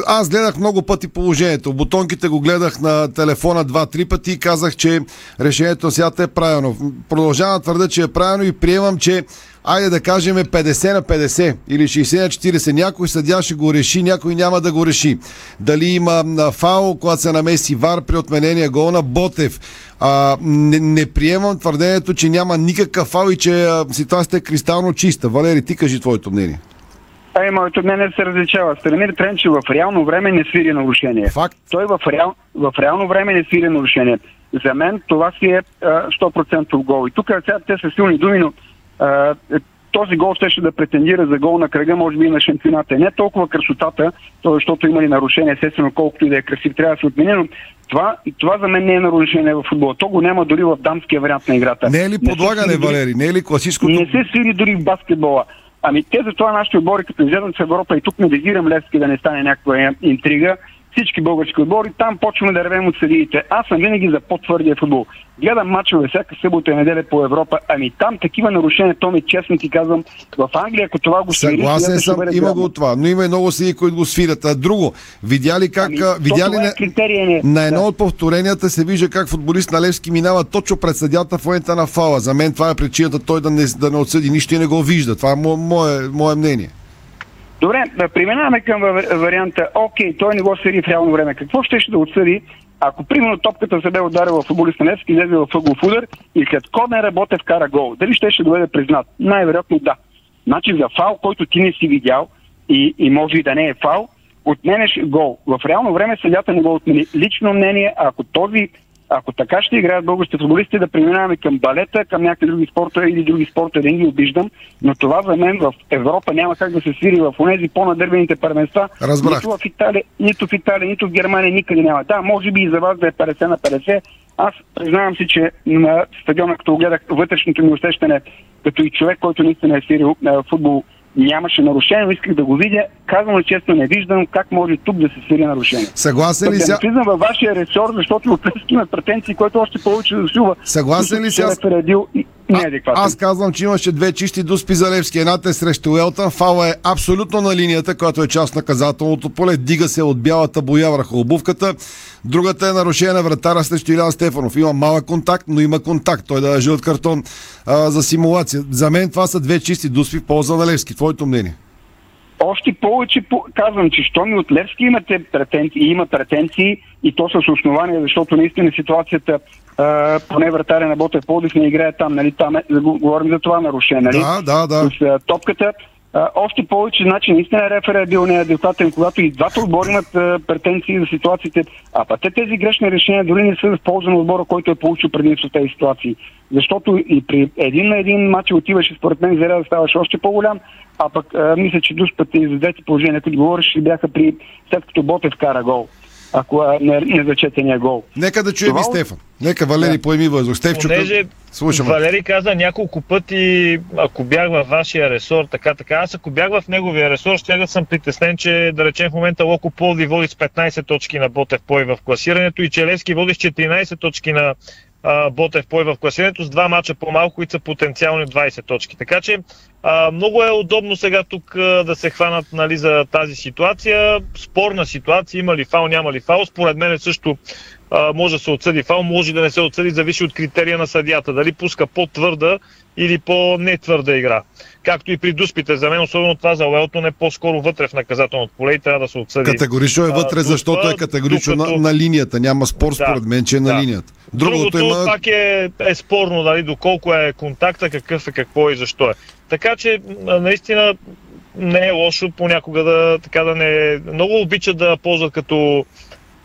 аз гледах много пъти положението. Бутонките го гледах на телефона два-три пъти и казах, че решението на свята е правилно. Продължавам да твърда, че е правилно и приемам, че айде да кажем 50 на 50 или 60 на 40. Някой съдя ще го реши, някой няма да го реши. Дали има фаул, когато се намеси вар при отменения гол на Ботев. А, не, не приемам твърдението, че няма никакъв фаул и че ситуацията е кристално чиста. Валери, ти кажи твоето мнение. Ай, моето мнение се различава. Станимир Тренчев в реално време не свири нарушение. Факт. Той в, реал, в реално време не свири нарушение. За мен това си е а, 100% гол. И тук сега те са силни думи, но а, е, този гол щеше да претендира за гол на кръга, може би и на шампионата. Не толкова красотата, то защото има ли нарушение, естествено, колкото и да е красив, трябва да се отмени, но това, това за мен не е нарушение в футбола. То го няма дори в дамския вариант на играта. Не е ли Не подлагане, дори- Валери? Не е ли класическото? не се свири дори в баскетбола. Ами те затова нашите отбори, като излезат в Европа, и тук не визирам Левски да не стане някаква интрига, всички български отбори, там почваме да ревем от съдиите. Аз съм винаги за по-твърдия футбол. Гледам мачове всяка събота и неделя по Европа, ами там такива нарушения, то ми честно ти казвам, в Англия, ако това го свири, Съгласен съм, има го от това, но има и много съди, които го свирят. А друго, видя ли как, Ами, видя ли това е на, критерия не- на едно да. от повторенията се вижда как футболист на Левски минава точно пред съдята в момента на фала. За мен това е причината той да не, да не отсъди нищо и не го вижда. Това е мо, мое, мое мнение. Добре, да преминаваме към ва- варианта. Окей, той не го свири в реално време. Какво ще ще да отсъди, ако примерно топката се бе ударила в футболист на Левски, излезе в ъглов удар и след корнер работе вкара гол? Дали ще ще да бъде признат? Най-вероятно да. Значи за фал, който ти не си видял и, и може и да не е фал, отменеш гол. В реално време съдята не го отмени. Лично мнение, ако този ако така ще играят българските футболисти, да преминаваме към балета, към някакви други спорта или други спорта, да не ги обиждам, но това за мен в Европа няма как да се свири в онези по-надърбените първенства. Разбрах. Нито в Италия, нито в Италия, нито в Германия никъде няма. Да, може би и за вас да е 50 на 50. Аз признавам си, че на стадиона, като гледах, вътрешното ми усещане, като и човек, който наистина е свирил на футбол, нямаше нарушение, но исках да го видя. Казвам ли честно, не виждам как може тук да се свири нарушение. Съгласен ли Да си? не влизам във вашия ресор, защото от Левски имат претенции, което още повече засилва. Съгласен ли си? Аз... Аз- Неадекватен. Аз казвам, че имаше две чисти дуспи за Левски. Едната е срещу Елтън. Фала е абсолютно на линията, която е част на наказателното поле. Дига се от бялата боя върху обувката. Другата е нарушение на вратара срещу Илян Стефанов. Има малък контакт, но има контакт. Той да е жълт картон а, за симулация. За мен това са две чисти дуспи в полза на Левски. Твоето мнение? Още повече по- казвам, че що ми от Левски имате претенции, има претенции и то с основание, защото наистина ситуацията а, поне вратаря на Ботев Плодив не играе там, нали? Там е, говорим за това нарушение, нали? Да, да, да. С а, топката. А, още повече, значи, наистина рефера е бил неадекватен, когато и двата отбора имат а, претенции за ситуациите, а пък те тези грешни решения дори не са в полза на отбора, който е получил предимство в тези ситуации. Защото и при един на един матч отиваше, според мен, заряда ставаше още по-голям, а пък а, мисля, че дуспата и за двете положения, които говориш, бяха при след като Ботев кара гол. Ако а, не, не зачетения гол. Нека да чуем Това и Стефан. Нека Валери поеми въздух. Стефчо, Понеже слушам. Валери каза няколко пъти, ако бях във вашия ресор, така, така. Аз ако бях в неговия ресор, ще да съм притеснен, че да речем в момента Локо Полди води с 15 точки на Ботев Пой в класирането и Челевски води с 14 точки на а, Ботев Пой в класирането с два мача по-малко, които са потенциални 20 точки. Така че а, много е удобно сега тук а, да се хванат нали, за тази ситуация. Спорна ситуация, има ли фал, няма ли фал. Според мен също а, може да се отсъди фал, може да не се отсъди, зависи от критерия на съдята. Дали пуска по-твърда или по-нетвърда игра. Както и при дуспите. За мен, особено това за Уелтон е по-скоро вътре в наказателното поле и трябва да се отсъди. Категорично е А, вътре, защото дуспа, е категорично докато- на, на линията. Няма спор, според мен, че е на да. линията. Другото, Другото има... пак е, е спорно, нали, доколко е контакта, какъв е, какво е и защо е. Така че, наистина, не е лошо понякога да, така да не... Много обичат да ползват като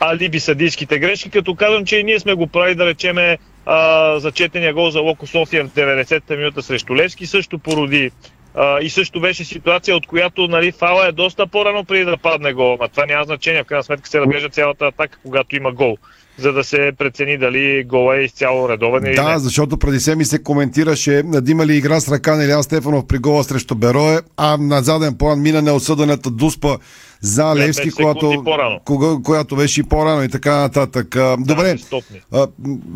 алиби съдийските грешки, като казвам, че и ние сме го правили, да речеме, а, зачетения гол за Локо София в 90-та минута срещу Левски също породи А, и също беше ситуация, от която нали, фала е доста по-рано преди да падне гол. А това няма значение. В крайна сметка се разглежда цялата атака, когато има гол за да се прецени дали гол е изцяло редовен или Да, не. защото преди семи се коментираше има ли игра с ръка на Илян Стефанов при гола срещу Берое, а на заден план мина неосъдената дуспа за Левски, която, кога, която беше и по-рано и така нататък. А, Добре, а,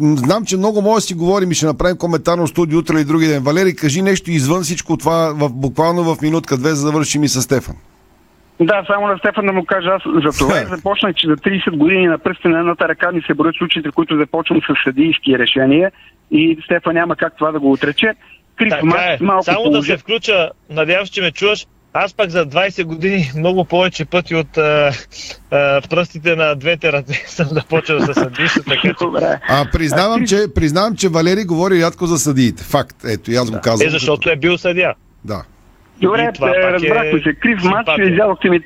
знам, че много може да си говорим и ще направим коментарно студио утре или други ден. Валери, кажи нещо извън всичко това, в, буквално в минутка-две, за да завършим и с Стефан. Да, само на Стефан да му кажа, аз за това и започнах, че за 30 години на пръстите на едната ръка ми се броят случаите, които започвам с съдийски решения и Стефан няма как това да го отрече. Крив е. малко Само да положи- се включа, надявам се, че ме чуваш. Аз пак за 20 години много повече пъти от а, а, пръстите на двете ръце съм започнал да се съдиша, така че... А признавам, че, признавам, че Валери говори рядко за съдиите. Факт. Ето, и аз го казвам. Е, защото е бил съдя. Да. Добре, е, пак е разбрахме се. Крив матч, изядохте ми,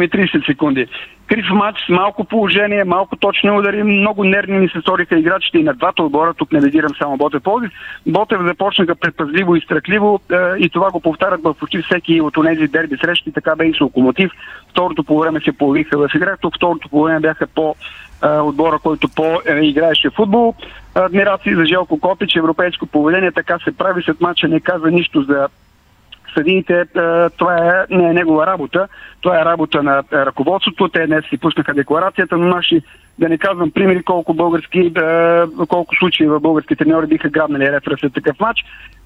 ми 30 секунди. Крив матч малко положение, малко точни удари, много нервни ми се сториха играчите и на двата отбора, тук не визирам само Ботев Пловдив. Ботев започнаха предпазливо и страхливо е, и това го повтарят в почти всеки от тези дерби срещи, така бе и с Локомотив. Второто по време се появиха в игра, второто по време бяха по е, отбора, който по-играеше футбол. Адмирации за Желко Копич, европейско поведение, така се прави след матча, не каза нищо за съдиите, е, това е, не е негова работа, това е работа на е, ръководството. Те днес си пуснаха декларацията, но наши, да не казвам примери колко български, е, колко случаи в български треньори биха грабнали рефера след такъв матч.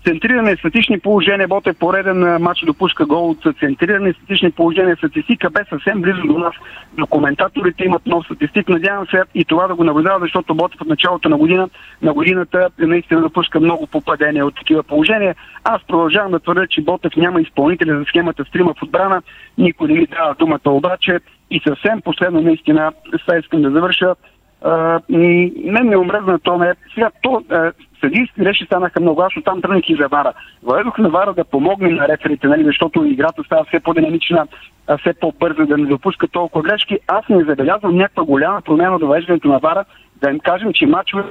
Центриране, статични положения, пореден е, матч допуска гол от центриране, статични положения, статистика бе съвсем близо до нас. До коментаторите имат нов статистик. Надявам се и това да го наблюдава, защото Ботев от началото на година, на годината наистина допуска много попадения от такива положения. Аз продължавам да твърдя, че Ботев няма изпълнителя за схемата с трима в отбрана. Никой не ми дава думата обаче. И съвсем последно наистина, сега искам да завърша. А, мен ме омръзна то не. Сега то, съдийски реши станаха много. Аз оттам тръгнах и за Вара. Въведох на Вара да помогне на реферите, нали, защото играта става все по-динамична, все по-бърза, да не допуска толкова грешки. Аз не забелязвам някаква голяма промяна до въвеждането на Вара, да им кажем, че мачове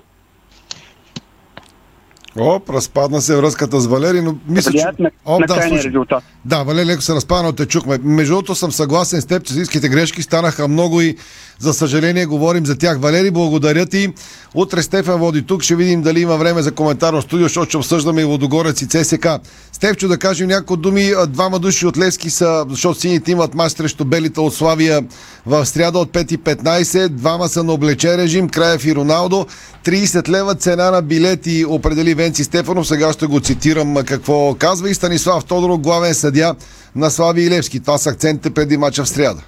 О, разпадна се връзката с Валери, но мисля, че... на, О, на да, слушай. резултат. Да, Валери леко се разпадна, но те чухме. Между другото съм съгласен с теб, че съдийските грешки станаха много и за съжаление говорим за тях. Валери, благодаря ти. Утре Стефан води тук, ще видим дали има време за коментарно студио, защото ще обсъждаме и Водогорец и ЦСК. Стефчо, да кажем някои думи. Двама души от Левски са, защото сините имат мач срещу белите от Славия в сряда от 5.15. Двама са на облечен режим, Краев и Роналдо. 30 лева цена на билети определи Венци Стефанов. Сега ще го цитирам какво казва и Станислав Тодоров, главен съдя на Славия и Левски. Това са акцентите преди мача в сряда.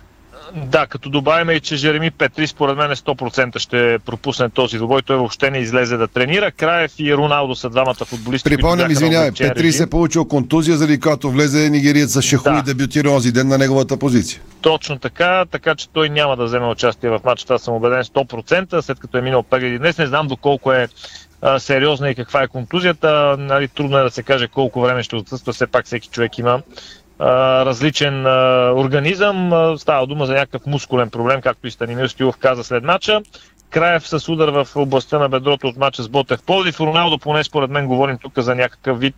Да, като добавим и, че Жереми Петри според мен 100% ще пропусне този добой. Той въобще не излезе да тренира. Краев и Роналдо са двамата футболисти. Припомням, извинявай, Петри режим. се е получил контузия, заради която влезе нигериец с Шеху Да. и дебютира онзи ден на неговата позиция. Точно така, така че той няма да вземе участие в матча. Това съм убеден 100%, след като е минал прегледи днес. Не знам доколко е а, сериозна и каква е контузията. Нали, трудно е да се каже колко време ще отсъства. Все пак всеки човек има а, различен а, организъм. А, става дума за някакъв мускулен проблем, както и Станимир Стилов каза след матча. Краев с удар в областта на бедрото от матча с Ботев Пловдив. Роналдо, поне според мен говорим тук за някакъв вид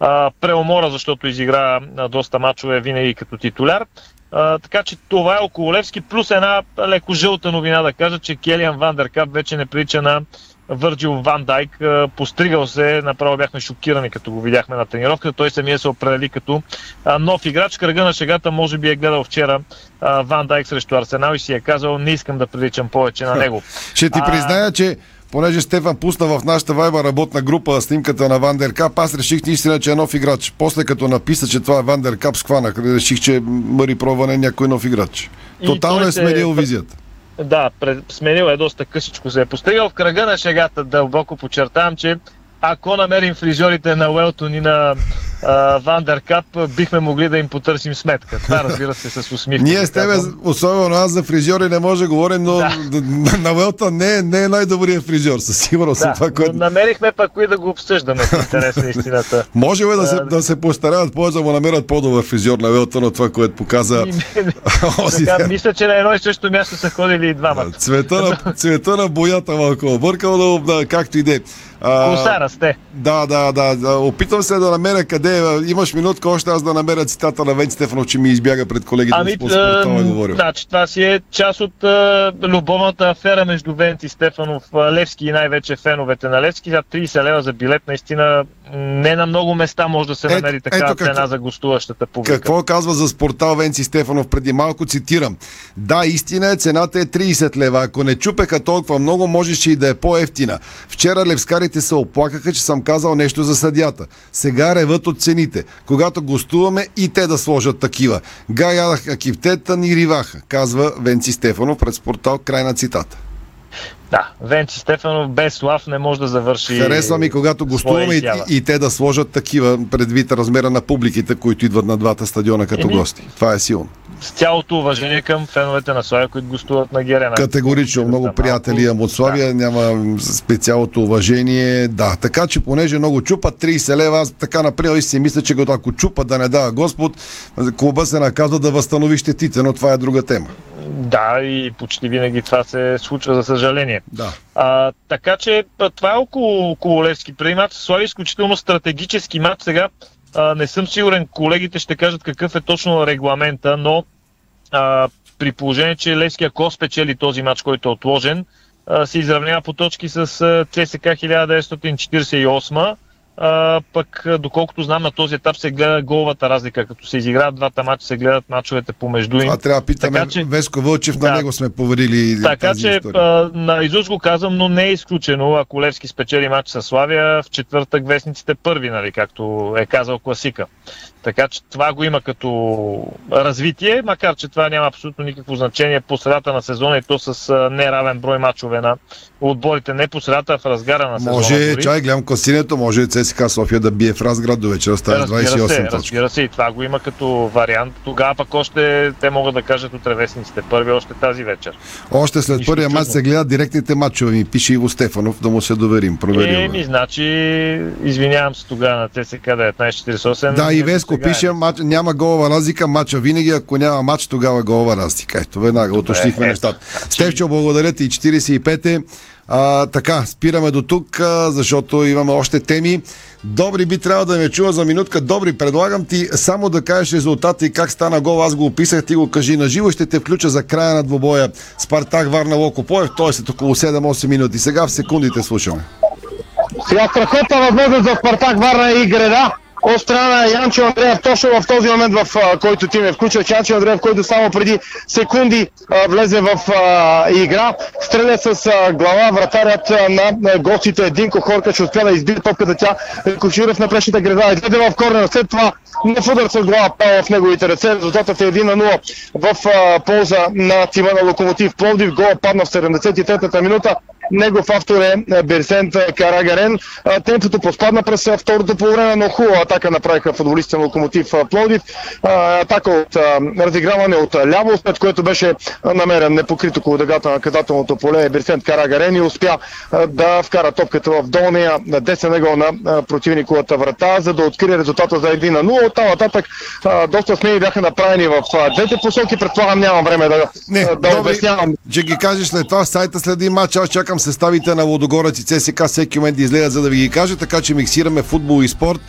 а, преумора, защото изигра а, доста мачове винаги като титуляр. А, така че това е около Левски, плюс една леко жълта новина да кажа, че Келиан Вандеркап вече не прилича на Върджил Ван Дайк. Постригал се, направо бяхме шокирани като го видяхме на тренировката. Той самия се определи като нов играч. Кръга на шегата може би е гледал вчера Ван Дайк срещу Арсенал и си е казал не искам да приличам повече на него. Ще ти призная, че понеже Стефан пусна в нашата вайба работна група снимката на Вандеркап, аз реших наистина, че е нов играч. После като написа, че това е Вандеркап, схванах. Реших, че Мари Прован е някой нов играч. Тотално е сменил визията. Да, сменил е доста късичко се е постигал. В кръга на шегата дълбоко подчертавам, че ако намерим фризьорите на Уелтон и на Вандеркап, бихме могли да им потърсим сметка. Това разбира се с усмивка. Ние с тебе, особено аз за фризьори не може да говорим, но на Велта не, е- не е най-добрият фризьор, със сигурност. Да, това, което... намерихме пък кои да го обсъждаме в интерес на истината. Може ли да се, да се постараят повече да му намерят по-добър фризьор на Велта, но това, което показа Така, мисля, че на едно и също място са ходили и двамата. Цвета на, цвета на боята малко объркал, но да, както и де. Коса расте. Да, да, да, да. Опитвам се да намеря къде. Имаш минутка още аз да намеря цитата на Венци Стефанов, че ми избяга пред колегите. Ами, спорта, е говорил. значи, това си е част от а, любовната афера между Венци Стефанов, а, Левски и най-вече феновете на Левски. За 30 лева за билет, наистина не на много места може да се намери такава ето какво- цена за гостуващата публика. Какво казва за спортал Венци Стефанов преди малко, цитирам. Да, истина е, цената е 30 лева. Ако не чупеха толкова много, можеше и да е по-ефтина. Вчера левскарите се оплакаха, че съм казал нещо за съдята. Сега реват от цените. Когато гостуваме и те да сложат такива. Га ядаха кифтета ни риваха, казва Венци Стефанов пред спортал. Край на цитата. Да, Венци Стефанов без слав не може да завърши. Харесва ми, когато гостуваме и, и, и те да сложат такива предвид размера на публиките, които идват на двата стадиона като Еми, гости. Това е силно. С цялото уважение към феновете на Славия, които гостуват на Герена. Категорично, много приятели имам от Славия, няма специалното уважение. Да, така че понеже много чупат 30 лева, аз така например си мисля, че ако чупат да не дава Господ, клуба се наказва да възстанови щетите, но това е друга тема. Да, и почти винаги това се случва, за съжаление. Да. А, така че това е около, около Левски. Преди матч Слави изключително стратегически матч. Сега а, не съм сигурен, колегите ще кажат какъв е точно регламента, но а, при положение, че Левски ако спечели този матч, който е отложен, а, се изравнява по точки с ЦСК 1948. А, пък, а, доколкото знам, на този етап се гледа головата разлика. Като се изиграват двата матча, се гледат мачовете помежду им. Това трябва да питаме Така че- Веско Вълчев, Да. на него сме поверили Така тази че история. а, на изуст го казвам, но не е изключено, ако Левски спечели матч с Славия, в четвъртък вестниците първи, нали, както е казал класика. Така че това го има като развитие, макар че това няма абсолютно никакво значение по средата на сезона и то с неравен брой мачове на отборите. Не по средата, а в разгара на сезона. Може, дори. чай, гледам класирането, може ЦСКА София да бие в Разград до вечера, Разбира 28 се, точки. разбира се, и това го има като вариант. Тогава пък още те могат да кажат от ревесниците първи още тази вечер. Още след Нищо първия матч се гледат директните матчове, ми пише Иво Стефанов, да му се доверим. Проверил. Еми, значи, извинявам се тогава на ТСК 1948. Да, и Не, Веско сега е. пише, мач, няма голова разлика, матча винаги, ако няма матч, тогава голова разлика. Ето, веднага уточнихме ето. нещата. Стевчо, благодаря ти, 45-те. А, така, спираме до тук, а, защото имаме още теми. Добри би трябва да ме чува за минутка. Добри, предлагам ти само да кажеш резултата и как стана гол. Аз го описах, ти го кажи на живо. Ще те включа за края на двобоя Спартак Варна Локопоев. Той е след около 7-8 минути. Сега в секундите слушаме. Сега страхотна възможност за Спартак Варна и града. От страна на Янчо Андреев, точно в този момент, в а, който ти ме включва, Янчо Андреев, който само преди секунди а, влезе в а, игра, стреля с глава вратарят на, гостите Динко Хорка, че успя да избие топката тя. Кочурев на предишната града, излезе в корнер, след това на удар с глава пал в неговите ръце. Резултатът е 1 на 0 в полза на тима на Локомотив Пловдив. Гол падна в 73-та минута. Негов автор е е Берсент Карагарен. А, Темпото поспадна през а, второто по време, но хубава атака направиха футболистите на Локомотив. А, Атака от разиграване от ляво, след което беше намерен непокрито около дъгата на наказателното поле Берсент Карагарен и успя да вкара топката в долния десен ъгъл на противниковата врата, за да открие резултата за 1 на 0. От там нататък доста смени бяха направени в двете посоки. Предполагам нямам време да, Не, да обяснявам Ще ги кажеш след това в сайта следи матч. Аз чакам съставите на Лодогорец и ЦСК всеки момент да излезат, за да ви ги кажа, така че миксираме футбол и спорт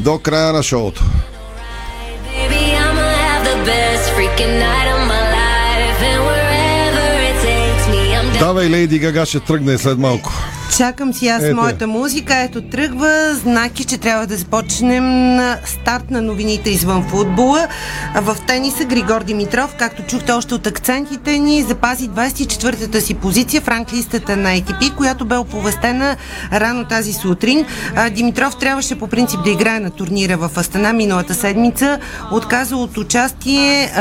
до края на шоуто. Давай, Лейди Гага ще тръгне след малко. Чакам си аз Ето. моята музика. Ето тръгва. Знаки, че трябва да започнем на старт на новините извън футбола. В тениса Григор Димитров, както чухте още от акцентите ни, запази 24-та си позиция в ранглистата на ATP, която бе оповестена рано тази сутрин. Димитров трябваше по принцип да играе на турнира в Астана миналата седмица. Отказа от участие,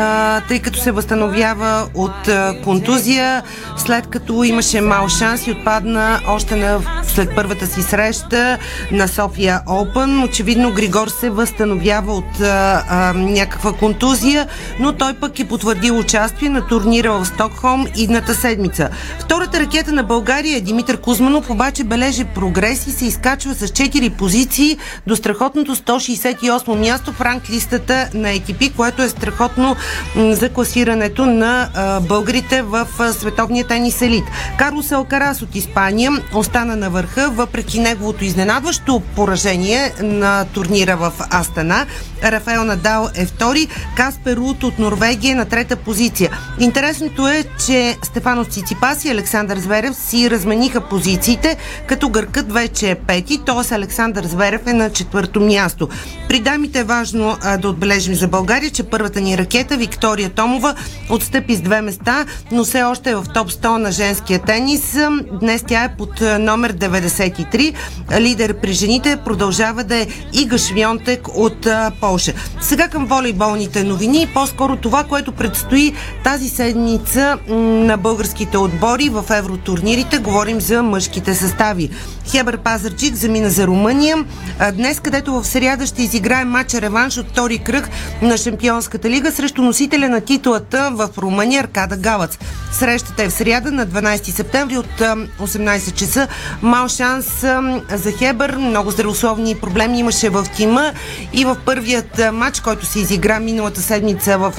тъй като се възстановява от контузия, след като имаше мал шанс и отпадна още на, след първата си среща на София Open. Очевидно Григор се възстановява от а, а, някаква контузия, но той пък е потвърдил участие на турнира в Стокхолм идната седмица. Втората ракета на България е Димитър Кузманов, обаче бележи прогрес и се изкачва с 4 позиции до страхотното 168 място в ранглистата на ATP, което е страхотно за класирането на а, българите в световния тенис елит. Карлос Алкарас от Испания остана на върха, въпреки неговото изненадващо поражение на турнира в Астана. Рафаел Надал е втори, Каспер Рут от Норвегия на трета позиция. Интересното е, че Стефано Циципас и Александър Зверев си размениха позициите, като гъркът вече е пети, т.е. Александър Зверев е на четвърто място. При дамите е важно а, да отбележим за България, че първата ни ракета Виктория Томова отстъпи с две места, но все още е в топ 100 на женския тенис. Днес тя е под номер 93. Лидер при жените продължава да е Ига Швионтек от Полша. Сега към волейболните новини, по-скоро това, което предстои тази седмица на българските отбори в евротурнирите. Говорим за мъжките състави. Хебър Пазарчик замина за Румъния. Днес, където в сериада ще изиграе матча реванш от втори кръг на Шампионската лига срещу носителя на титулата в Румъния Аркада Галац. Срещата е в сериада на 12 септември от 18 часа. Мал шанс за Хебър. Много здравословни проблеми имаше в тима и в първият матч, който се изигра миналата седмица в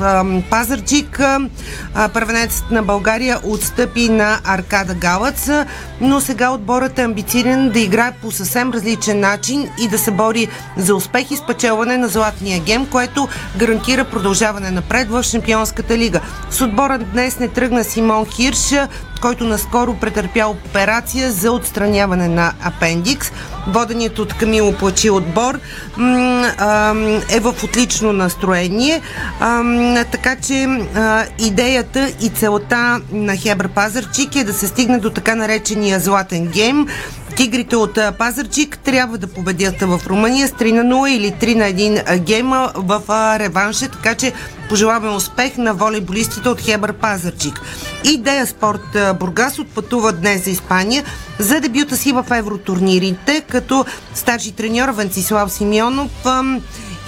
Пазарчик, първенецът на България отстъпи на Аркада Галац, но сега отборът е амбициен да играе по съвсем различен начин и да се бори за успех и спечелване на златния гем, което гарантира продължаване напред в Шампионската лига. С отбора днес не тръгна Симон Хирш, който наскоро претърпял операция за отстраняване на апендикс. Воденият от Камило Плачи отбор е в отлично настроение, така че идеята и целта на Хебър Пазарчик е да се стигне до така наречения златен гейм. Тигрите от Пазарчик трябва да победят в Румъния с 3 на 0 или 3 на 1 гейма в реванше, така че пожелаваме успех на волейболистите от Хебър Пазарчик. Идея Спорт Бургас отпътува днес за Испания за дебюта си в евротурнирите, като старши треньор Венцислав Симеонов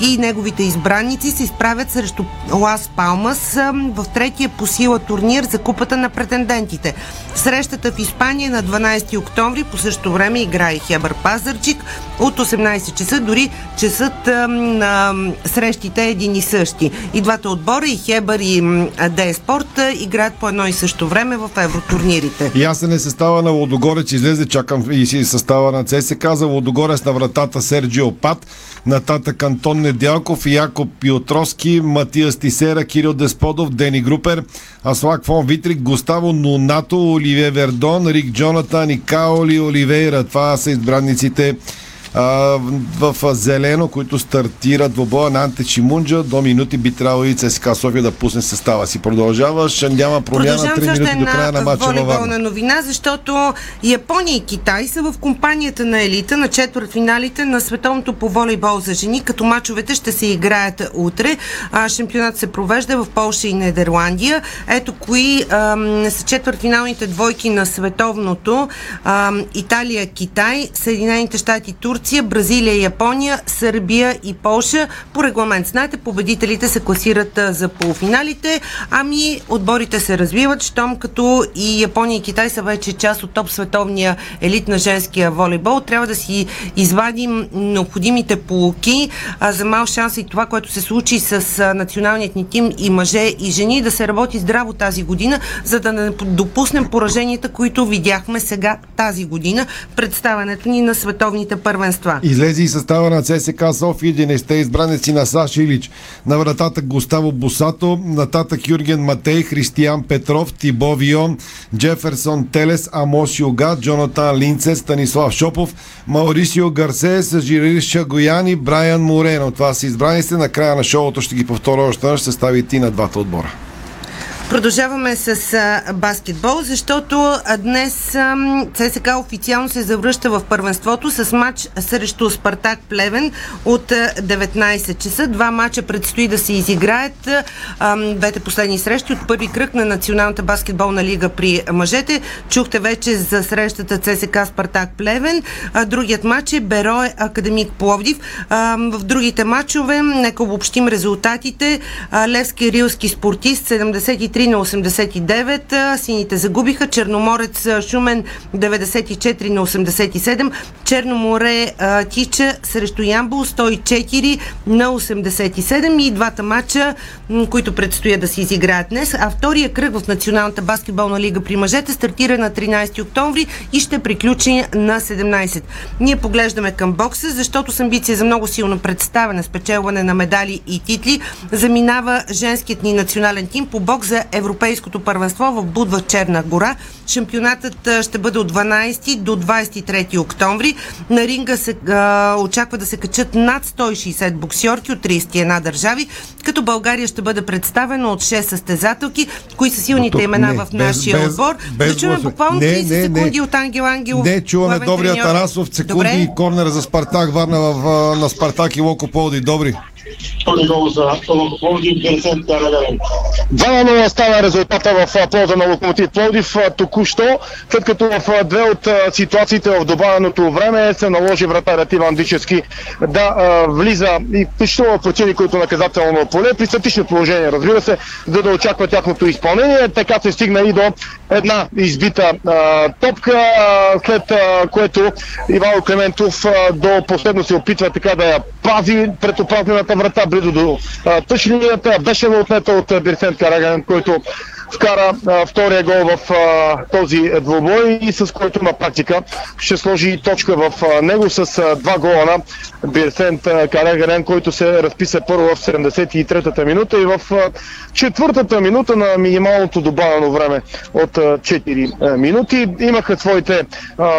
и неговите избранници се изправят срещу Лас Палмас в третия по сила турнир за купата на претендентите. Срещата в Испания на 12 октомври по същото време играе Хебър Пазарчик от 18 часа, дори часът на срещите е един и същи. И двата отбора, и Хебър и Де Спорт, играят по едно и също време в евротурнирите. Ясен е състава на Лодогорец, излезе, чакам и си състава на ЦСК за Лодогорец на вратата Серджио Пат, нататък Антон Недялков, Якоб Пиотроски, Матия Стисера, Кирил Десподов, Дени Групер, Аслак Фон Витрик, Густаво Нунато, Оливие Вердон, Рик Джонатан и Каоли Оливейра. Това са избранниците в зелено, които стартират в обоя на Анте Чимунджа. До минути би трябвало и ЦСКА София да пусне състава си. Продължаваш, няма промяна 3 минути до края на матча волейболна новина, защото Япония и Китай са в компанията на елита на четвъртфиналите на световното по волейбол за жени, като мачовете ще се играят утре. Шампионат се провежда в Полша и Нидерландия. Ето кои ам, са четвъртфиналните двойки на световното. Ам, Италия, Китай, Съединените щати, Турция, Бразилия, Япония, Сърбия и Полша. По регламент, знаете, победителите се класират за полуфиналите, ами отборите се развиват, щом като и Япония и Китай са вече част от топ световния елит на женския волейбол. Трябва да си извадим необходимите полуки за мал шанс и това, което се случи с националният ни тим и мъже и жени, да се работи здраво тази година, за да не допуснем пораженията, които видяхме сега тази година, представянето ни на световните първенства. Излезе и състава на ЦСК София, 11 избранеци на Саш Илич. На вратата Густаво Босато, нататък Юрген Матей, Християн Петров, Тибо Вион, Джеферсон Телес, Амосио Гад, Джонатан Линце, Станислав Шопов, Маурисио Гарсес, Жирир Шагоян и Брайан Морено. Това са избраниците. На края на шоуто ще ги повторя още ще стави и на двата отбора. Продължаваме с баскетбол, защото днес ЦСК официално се завръща в първенството с матч срещу Спартак Плевен от а, 19 часа. Два матча предстои да се изиграят. Двете последни срещи от първи кръг на Националната баскетболна лига при мъжете. Чухте вече за срещата ЦСК Спартак Плевен. Другият матч е Берое Академик Пловдив. В другите матчове, нека обобщим резултатите. Левски Рилски спортист 73 93 на 89. а, Сините загубиха. Черноморец Шумен 94 на 87. Черноморе Тича срещу Ямбул 104 на 87. И двата матча, които предстоят да се изиграят днес. А втория кръг в Националната баскетболна лига при мъжете стартира на 13 октомври и ще приключи на 17. Ние поглеждаме към бокса, защото с амбиция за много силно представяне, спечелване на медали и титли, заминава женският ни национален тим по бокс за Европейското първенство в Будва Черна гора. Шампионатът ще бъде от 12 до 23 октомври. На ринга се а, очаква да се качат над 160 боксьорки от 31 държави, като България ще бъде представена от 6 състезателки, кои са силните тук имена не, в нашия без- отбор. без да чуем гласове. буквално Не, 30 не, не. секунди от Ангел Ангелов. Не, чуваме добрия треньор. Тарасов, секунди Добре. и корнера за Спартак, Варна в, на Спартак и Локо Плоди. Добри. Втори гол за Локомотив Берсент Карагарен. 2 на 0 стана резултата в полза на Локомотив Пловдив а, току-що, след като в две от ситуациите в добавеното време се наложи вратарят Иван Дичевски да влиза и включително в противник, който наказателно поле, при статично положение, разбира се, за да очаква тяхното изпълнение. Така се стигна и до една избита а, топка, а, след а, което Иван Клементов а, до последно се опитва така да я пази пред опразната врата, близо до а, тъч линията. Беше отнета от а, Бирсент Караган, който вкара а, втория гол в а, този двубой и с който на практика ще сложи точка в а, него с а, два гола на Бирсент Карагарен, който се разписа първо в 73-та минута и в четвъртата минута на минималното добавено време от а, 4 а, минути. Имаха своите а,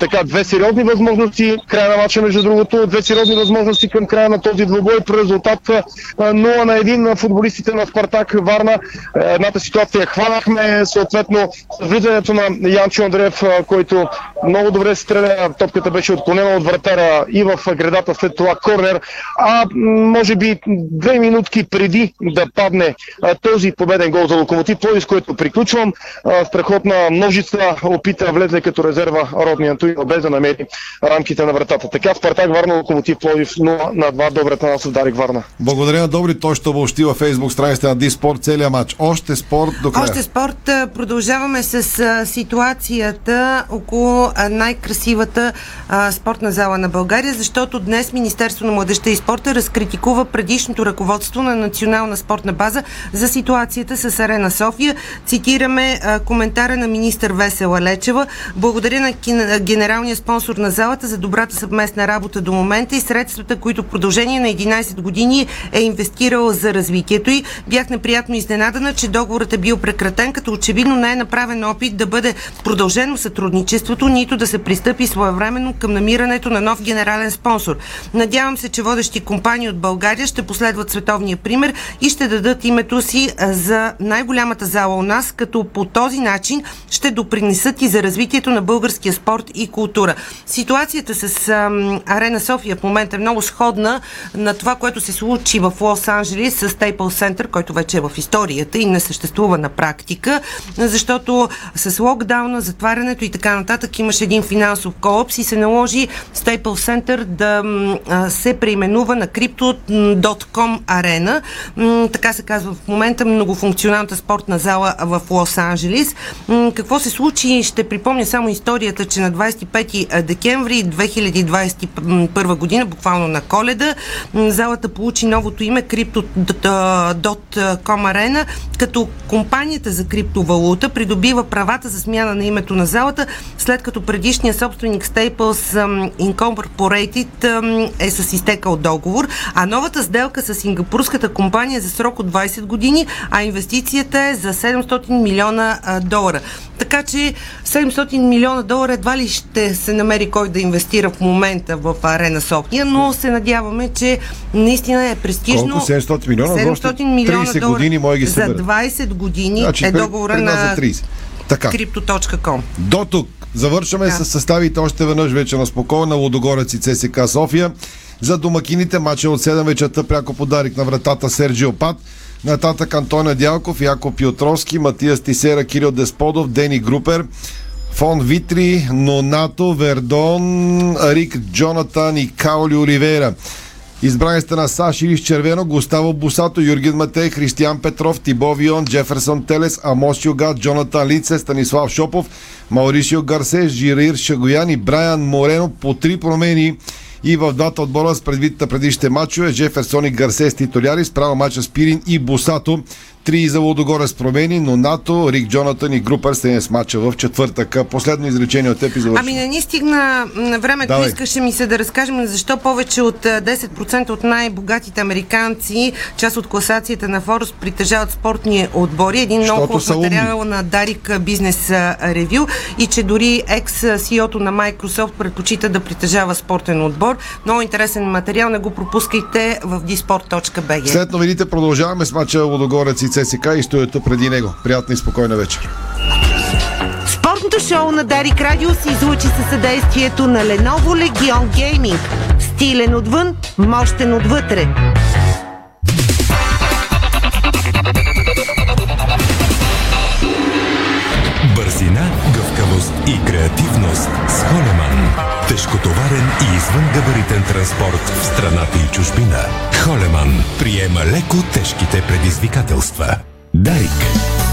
така две сериозни възможности, края на матча между другото, две сериозни възможности към края на този двубой при резултат а, 0 на 1 на футболистите на Спартак Варна. Едната ситуация хванахме съответно с влизането на Янчо Андреев, който много добре стреля. Топката беше отклонена от вратара и в гредата след това корнер. А може би две минутки преди да падне този победен гол за Локомотив Пловдив, с който приключвам. Страхотна множица опита влезе като резерва родния Антонио без да намери рамките на вратата. Така Спартак Варна Локомотив Пловдив 0 на 2. Добрата нас Дарик Варна. Благодаря на Добри, той ще обобщи във фейсбук страницата на Диспорт целият матч. Още спорт до края. Още спорт. Продължаваме с ситуацията около най-красивата спортна зала на България, защото днес Министерство на младеща и спорта разкритикува предишното ръководство на Национална спортна база за ситуацията с Арена София. Цитираме коментара на министър Весела Лечева. Благодаря на генералния спонсор на залата за добрата съвместна работа до момента и средствата, които в продължение на 11 години е инвестирал за развитието й. Бях неприятно изненадана, че договорът е бил прекратен, като очевидно не е направен опит да бъде продължено сътрудничеството, нито да се пристъпи своевременно към намирането на нов генерален спонсор. Надявам се, че водещи компании от България ще последват световния пример и ще дадат името си за най-голямата зала у нас, като по този начин ще допринесат и за развитието на българския спорт и култура. Ситуацията с ам, Арена София в момента е много сходна на това, което се случи в Лос-Анджелес с Staples Center, който вече е в историята и не съществува на практика, защото с локдауна, затварянето и така нататък имаше един финансов колапс и се наложи Staples Center да се преименува на Crypto.com. М, Така се казва в момента многофункционалната спортна зала в Лос-Анджелес. М, Какво се случи? Ще припомня само историята, че на 25 декември 2021 година, буквално на коледа, залата получи новото име Crypto.com арена, като компанията за криптовалута придобива правата за смяна на името на залата, след като предишният собственик Staples Incorporated е с изтекал договор, а новата сделка с сингапурската компания е за срок от 20 години, а инвестицията е за 700 милиона долара. Така че 700 милиона долара едва ли ще се намери кой да инвестира в момента в Арена София, но се надяваме, че наистина е престижно. Колко? 700 милиона? За още 700 милиона 30 долара години може ги за събере. 20 години Значи, е договора на за 30. Така. Crypto.com. До тук. Завършваме Да. с съставите още веднъж вече на спокойна Лодогорец и ЦСК София. За домакините матча от 7 вечерта пряко подарик на вратата Серджио Пат. Нататък Антония Дялков, Яко Пиотровски, Матиас Тисера, Кирил Десподов, Дени Групер, Фон Витри, Нонато, Вердон, Рик Джонатан и Каоли Оливера. Избраниците на САЩ или червено Густаво Бусато, Юрген Матей, Християн Петров, Тибо Вион, Джеферсон Телес, Амос Юга, Джонатан Лице, Станислав Шопов, Маурисио Гарсе, Жирир Шагоян и Брайан Морено по три промени и в двата отбора с предвид на предишните матчове Джеферсон и Гарсе с титуляри, справа мача Спирин и Бусато. Три за Лудогоре с промени, но НАТО, Рик Джонатан и Групер сте с мача в четвъртък. Последно изречение от теб и завършвам. Ами не ни стигна м, времето, Давай. искаше ми се да разкажем защо повече от а, 10% от най-богатите американци, част от класацията на Форус, притежават спортни отбори. Един много Защото хубав умни. материал на Дарик Бизнес Ревю и че дори екс-CEO-то на Microsoft предпочита да притежава спортен отбор. Много интересен материал, не го пропускайте в disport.bg. След новините продължаваме с мача Лудогорец и ЦСК и стоята преди него. Приятна и спокойна вечер. Спортното шоу на Дарик Радио се излучи със съдействието на Lenovo Legion Gaming. Стилен отвън, мощен отвътре. Бързина, гъвкавост и креативност с Холеман. Тежкотоварен и извънгабаритен транспорт в страната и чужбина. Холеман приема леко тежките предизвикателства. Дарик.